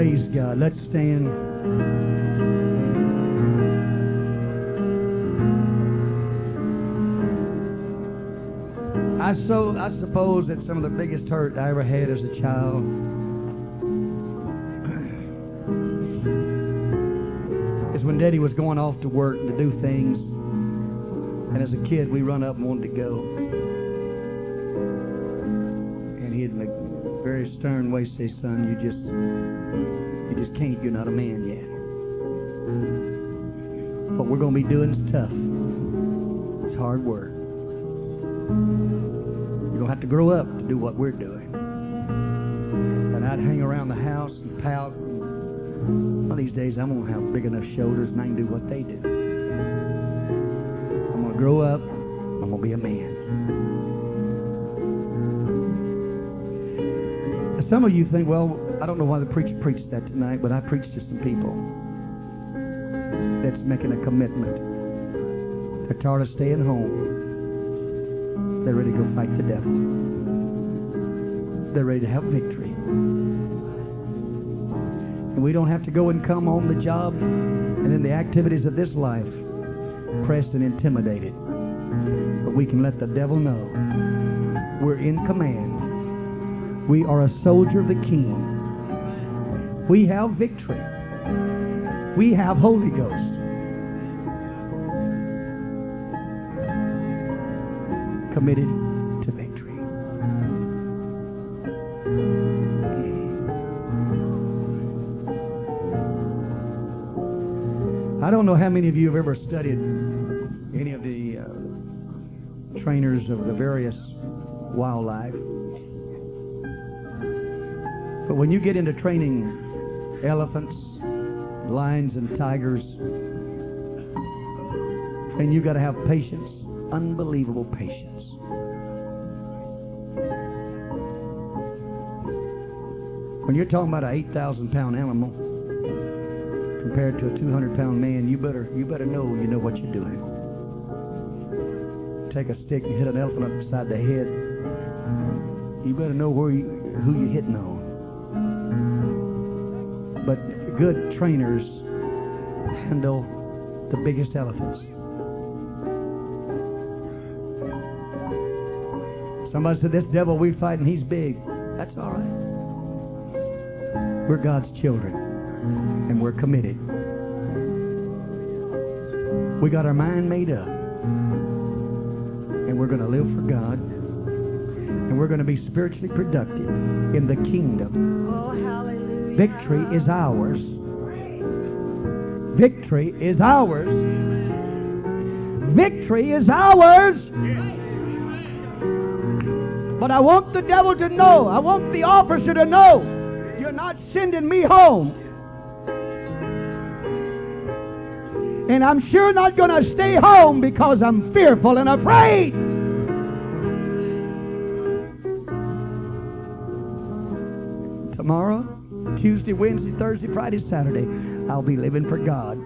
Praise God. Let's stand. I so I suppose that some of the biggest hurt I ever had as a child is when Daddy was going off to work and to do things, and as a kid we run up and wanted to go, very stern way say, "Son, you just you just can't. You're not a man yet. What we're going to be doing is tough. It's hard work." You don't have to grow up to do what we're doing. And I'd hang around the house and pout. One of these days, I'm going to have big enough shoulders and I can do what they do. I'm going to grow up. I'm going to be a man. Some of you think, well, I don't know why the preacher preached that tonight, but I preached to some people that's making a commitment. They're tired of staying home. They're ready to go fight the devil. They're ready to have victory. And we don't have to go and come on the job and in the activities of this life pressed and intimidated. But we can let the devil know we're in command. We are a soldier of the King. We have victory. We have Holy Ghost. committed to victory. I don't know how many of you have ever studied any of the uh, trainers of the various wildlife. But when you get into training elephants, lions, and tigers, and you've got to have patience unbelievable patience. When you're talking about an 8,000 pound animal compared to a 200 pound man, you better you better know you know what you're doing. Take a stick and hit an elephant upside the head. You better know where you, who you're hitting on. Good trainers handle the biggest elephants. Somebody said, This devil we fighting, he's big. That's all right. We're God's children, and we're committed. We got our mind made up, and we're going to live for God, and we're going to be spiritually productive in the kingdom. Oh. Victory is ours. Victory is ours. Victory is ours. But I want the devil to know, I want the officer to know, you're not sending me home. And I'm sure not going to stay home because I'm fearful and afraid. Tomorrow, Tuesday, Wednesday, Thursday, Friday, Saturday, I'll be living for God,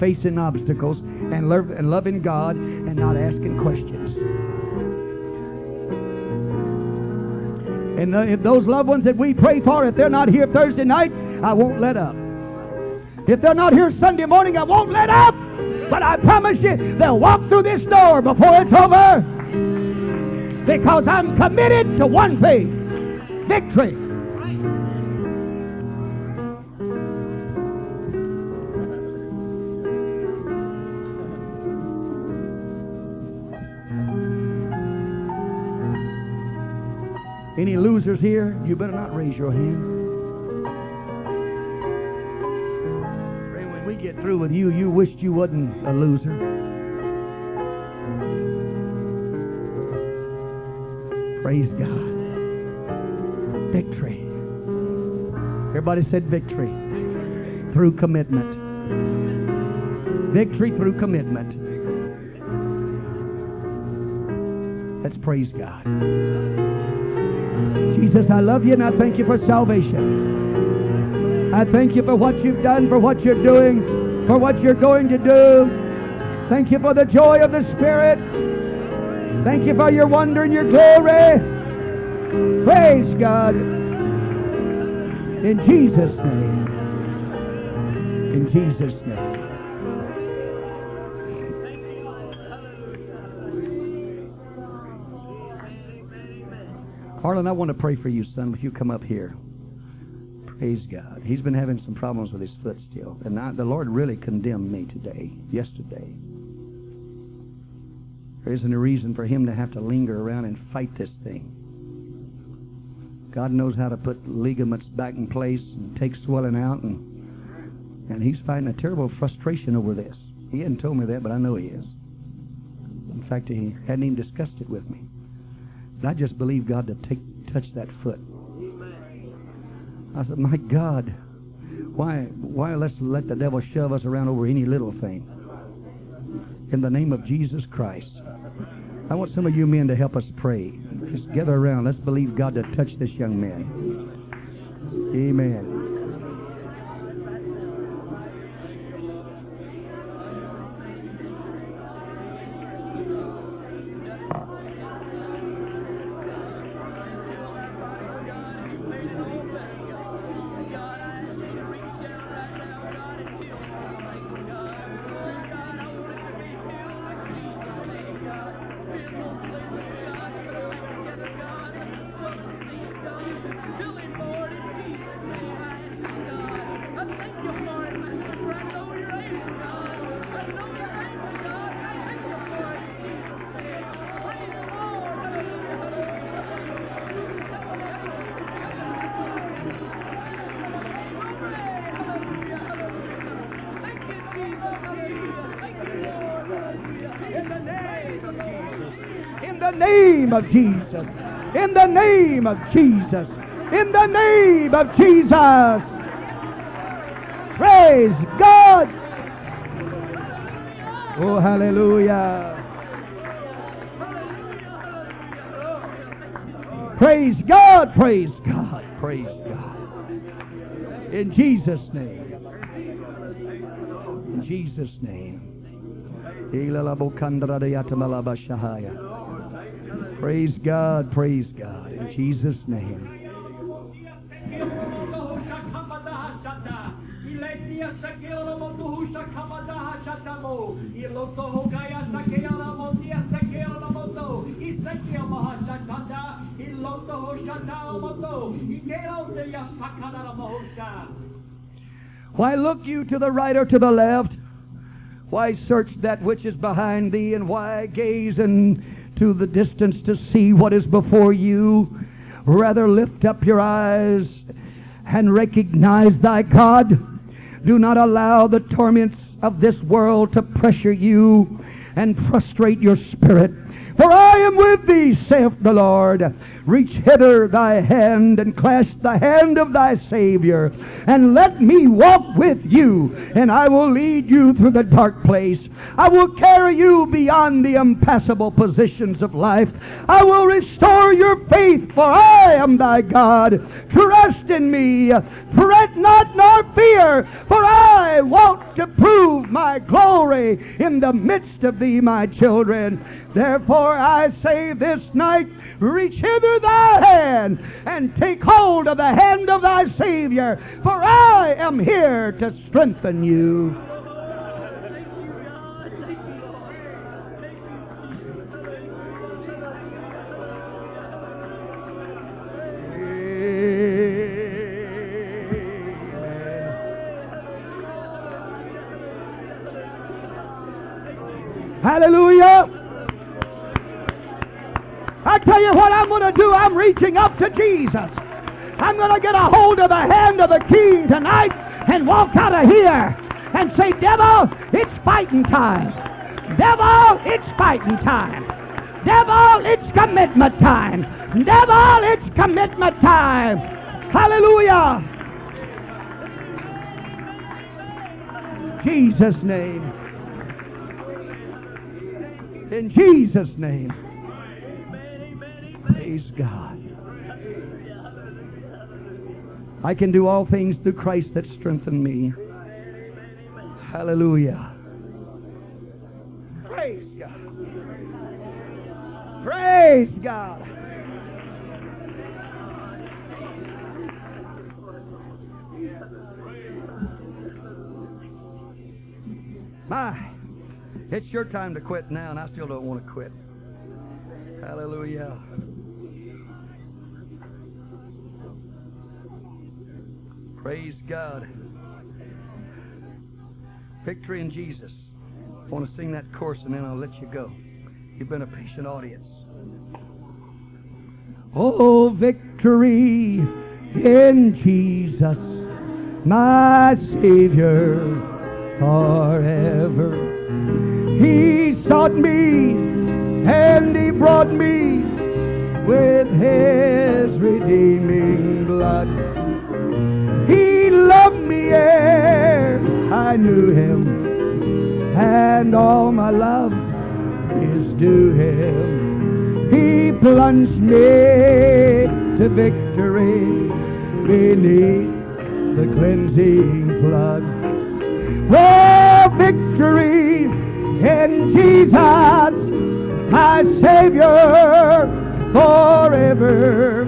facing obstacles and, love, and loving God and not asking questions. And the, those loved ones that we pray for, if they're not here Thursday night, I won't let up. If they're not here Sunday morning, I won't let up. But I promise you, they'll walk through this door before it's over. Because I'm committed to one thing victory. Any losers here? You better not raise your hand. When we get through with you, you wished you wasn't a loser. Praise God. Victory. Everybody said victory through commitment. Victory through commitment. Let's praise God. Jesus, I love you and I thank you for salvation. I thank you for what you've done, for what you're doing, for what you're going to do. Thank you for the joy of the Spirit. Thank you for your wonder and your glory. Praise God. In Jesus' name. In Jesus' name. Harlan, I want to pray for you, son, if you come up here. Praise God. He's been having some problems with his foot still. And I, the Lord really condemned me today, yesterday. There isn't a reason for him to have to linger around and fight this thing. God knows how to put ligaments back in place and take swelling out, and, and he's fighting a terrible frustration over this. He hadn't told me that, but I know he is. In fact, he hadn't even discussed it with me. And I just believe God to take touch that foot. I said, My God, why why let's let the devil shove us around over any little thing? In the name of Jesus Christ. I want some of you men to help us pray. Just gather around. Let's believe God to touch this young man. Amen. Jesus. In the name of Jesus. In the name of Jesus. Praise God. Oh, hallelujah. Praise God. Praise God. Praise God. In Jesus' name. In Jesus' name. Praise God, praise God. In Jesus' name. Why look you to the right or to the left? Why search that which is behind thee, and why gaze into the distance to see what is before you? Rather lift up your eyes and recognize thy God. Do not allow the torments of this world to pressure you and frustrate your spirit. For I am with thee, saith the Lord. Reach hither thy hand and clasp the hand of thy Savior, and let me walk with you, and I will lead you through the dark place. I will carry you beyond the impassable positions of life. I will restore your faith, for I am thy God. Trust in me. Fret not nor fear, for I want to prove my glory in the midst of thee, my children. Therefore I say this night, reach hither thy hand and take hold of the hand of thy Savior, for I am here to strengthen you. Hallelujah. I tell you what I'm going to do. I'm reaching up to Jesus. I'm going to get a hold of the hand of the king tonight and walk out of here and say, Devil, it's fighting time. Devil, it's fighting time. Devil, it's commitment time. Devil, it's commitment time. Hallelujah. Jesus' name. In Jesus' name. Praise God. I can do all things through Christ that strengthen me. Hallelujah. Praise God. Praise God. My, it's your time to quit now, and I still don't want to quit. Hallelujah. Praise God. Victory in Jesus. I want to sing that chorus and then I'll let you go. You've been a patient audience. Oh, victory in Jesus, my Savior forever. He sought me and He brought me with His redeeming blood. Ere I knew Him, and all my love is due Him. He plunged me to victory beneath the cleansing flood. Oh, victory in Jesus, my Savior forever.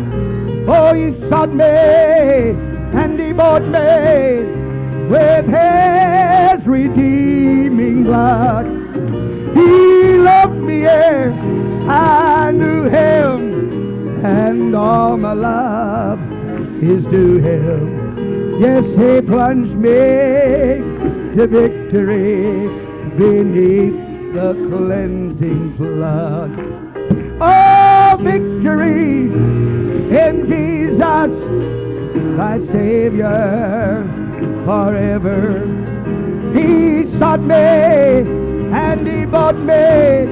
Oh, He sought me bought me with His redeeming blood. He loved me I knew Him, and all my love is due Him. Yes, He plunged me to victory beneath the cleansing flood. Oh, victory in Jesus, my Savior forever. He sought me and He bought me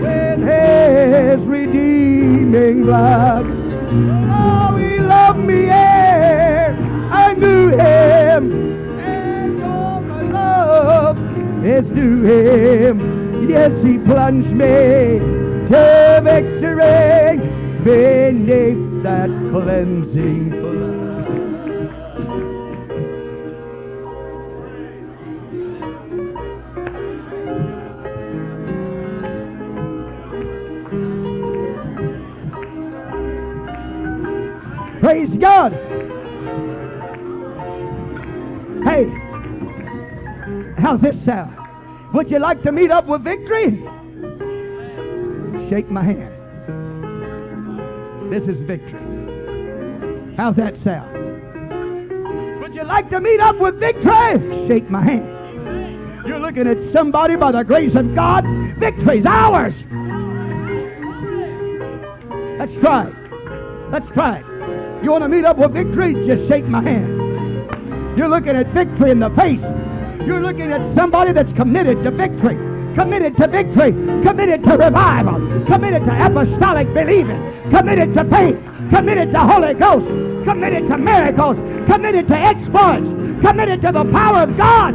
with His redeeming blood. Oh, He loved me ere I knew Him, and all my love is due Him. Yes, He plunged me to victory beneath that cleansing flood. Praise God. Hey, how's this sound? Would you like to meet up with victory? Shake my hand. This is victory. How's that sound? Would you like to meet up with victory? Shake my hand. You're looking at somebody by the grace of God. Victory's ours. Let's try it. Let's try it. You want to meet up with victory? Just shake my hand. You're looking at victory in the face. You're looking at somebody that's committed to victory, committed to victory, committed to revival, committed to apostolic believing, committed to faith, committed to Holy Ghost, committed to miracles, committed to exploits, committed to the power of God.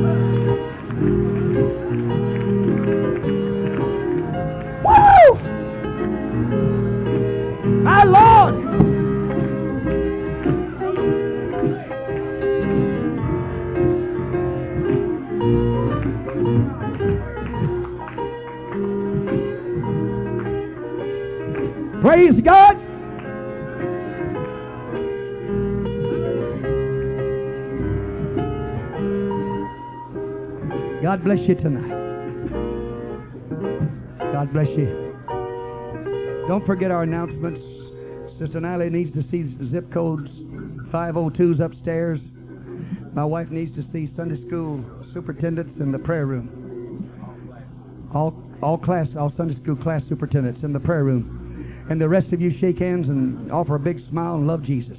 Woo! My Lord! Praise God! God bless you tonight. God bless you. Don't forget our announcements. Sister Natalie needs to see zip codes 502s upstairs. My wife needs to see Sunday school superintendents in the prayer room. All, all class, all Sunday school class superintendents in the prayer room. And the rest of you shake hands and offer a big smile and love Jesus.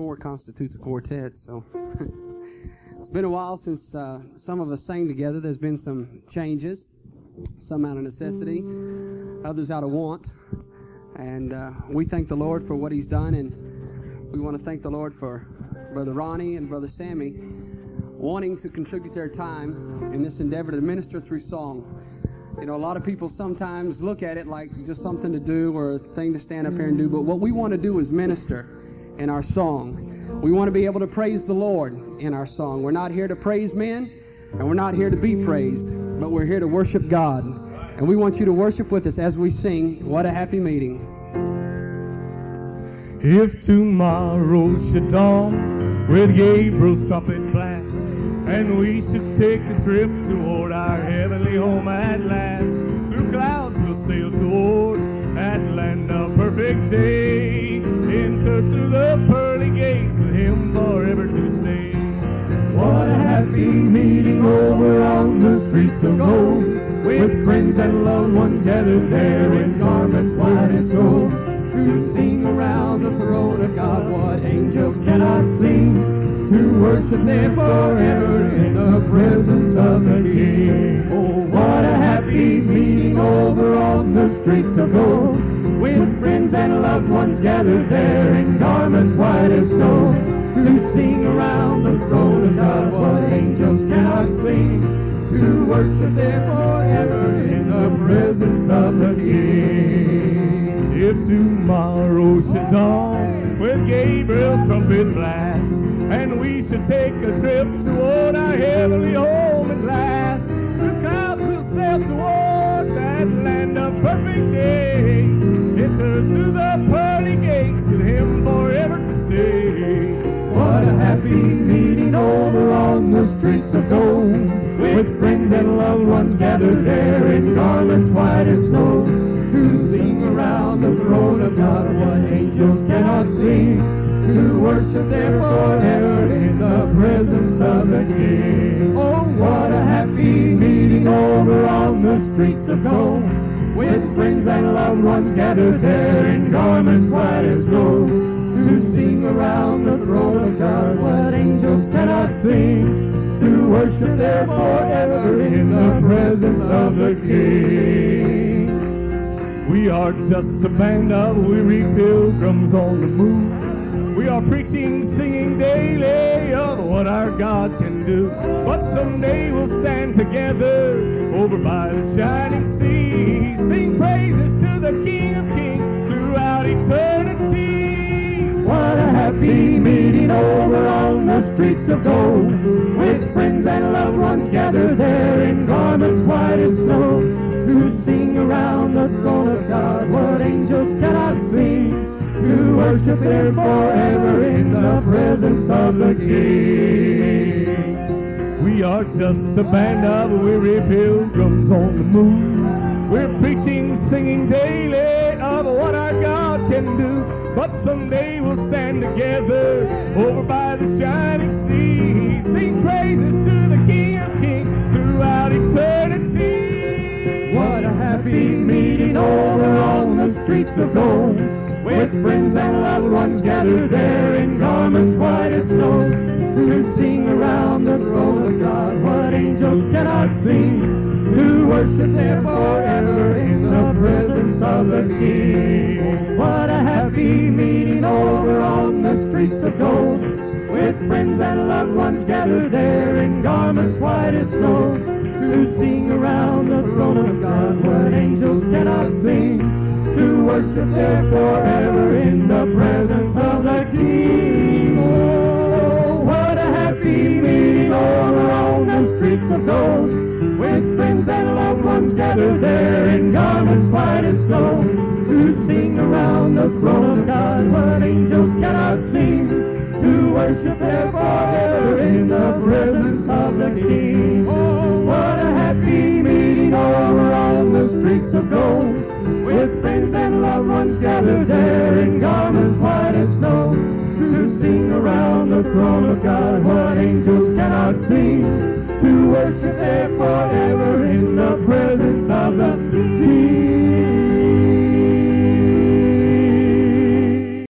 Four constitutes a quartet, so. it's been a while since uh, some of us sang together. There's been some changes, some out of necessity, others out of want. And uh, we thank the Lord for what He's done, and we want to thank the Lord for Brother Ronnie and Brother Sammy wanting to contribute their time in this endeavor to minister through song. You know, a lot of people sometimes look at it like just something to do or a thing to stand up here and do, but what we want to do is minister in our song. We want to be able to praise the Lord in our song. We're not here to praise men, and we're not here to be praised, but we're here to worship God. And we want you to worship with us as we sing. What a happy meeting. If tomorrow should dawn with Gabriel's trumpet blast, and we should take the trip toward our heavenly home at last, through clouds we'll sail toward that land of perfect day, enter through the pearly gates with Him forever to stay. What a happy meeting over on the streets of gold, with friends and loved ones gathered there in garments white as snow to sing around the throne of God what angels cannot sing, to worship there forever in the presence of the King. Oh, what a happy meeting over on the streets of gold, with friends and loved ones gathered there in garments white as snow, to sing around the throne of God what angels cannot sing, to worship there forever in the presence of the King. If tomorrow should dawn with Gabriel's trumpet blast, and we should take a trip toward our heavenly home at last, the clouds will sail toward that land of perfect day. Enter through the pearly gates with Him forever to stay. What a happy meeting over on the streets of gold, with friends and loved ones gathered there in garments white as snow to sing around the throne of God what angels cannot sing, to worship there forever in the presence of the King. Oh, what a happy meeting over on the streets of gold, with friends and loved ones gathered there in garments white as snow, to sing around the throne of God what angels cannot sing, to worship there forever in the presence of the King. We are just a band of weary pilgrims on the move. We are preaching, singing daily of what our God can do. But someday we'll stand together over by the shining sea. Sing praises to the King of Kings throughout eternity. What a happy meeting over on the streets of gold. With friends and loved ones gathered there in garments white as snow to sing around the throne of God what angels cannot sing, to worship there forever in the presence of the King. We are just a band of weary pilgrims on the move. We're preaching, singing daily of what our God can do. But someday we'll stand together over by the shining sea. Sing praises to the King of Kings throughout eternity. What a happy meeting over on the streets of gold. With friends and loved ones gathered there in garments white as snow. To sing around the throne of God what angels cannot sing. To worship there forever in the presence of the King. What a happy meeting over on the streets of gold. With friends and loved ones gathered there in garments white as snow. To sing around the throne of God what angels cannot sing. To worship there forever in the presence of the King. Oh, what a happy meeting over on the streets of gold. With friends and loved ones gathered there in garments white as snow. To sing around the throne of God what angels cannot sing. To worship there forever in the presence of the King. Oh, what a happy meeting over on the streets of gold. With friends and loved ones gathered there in garments white as snow. To sing around the throne of God what angels cannot sing. To worship there forever in the presence of the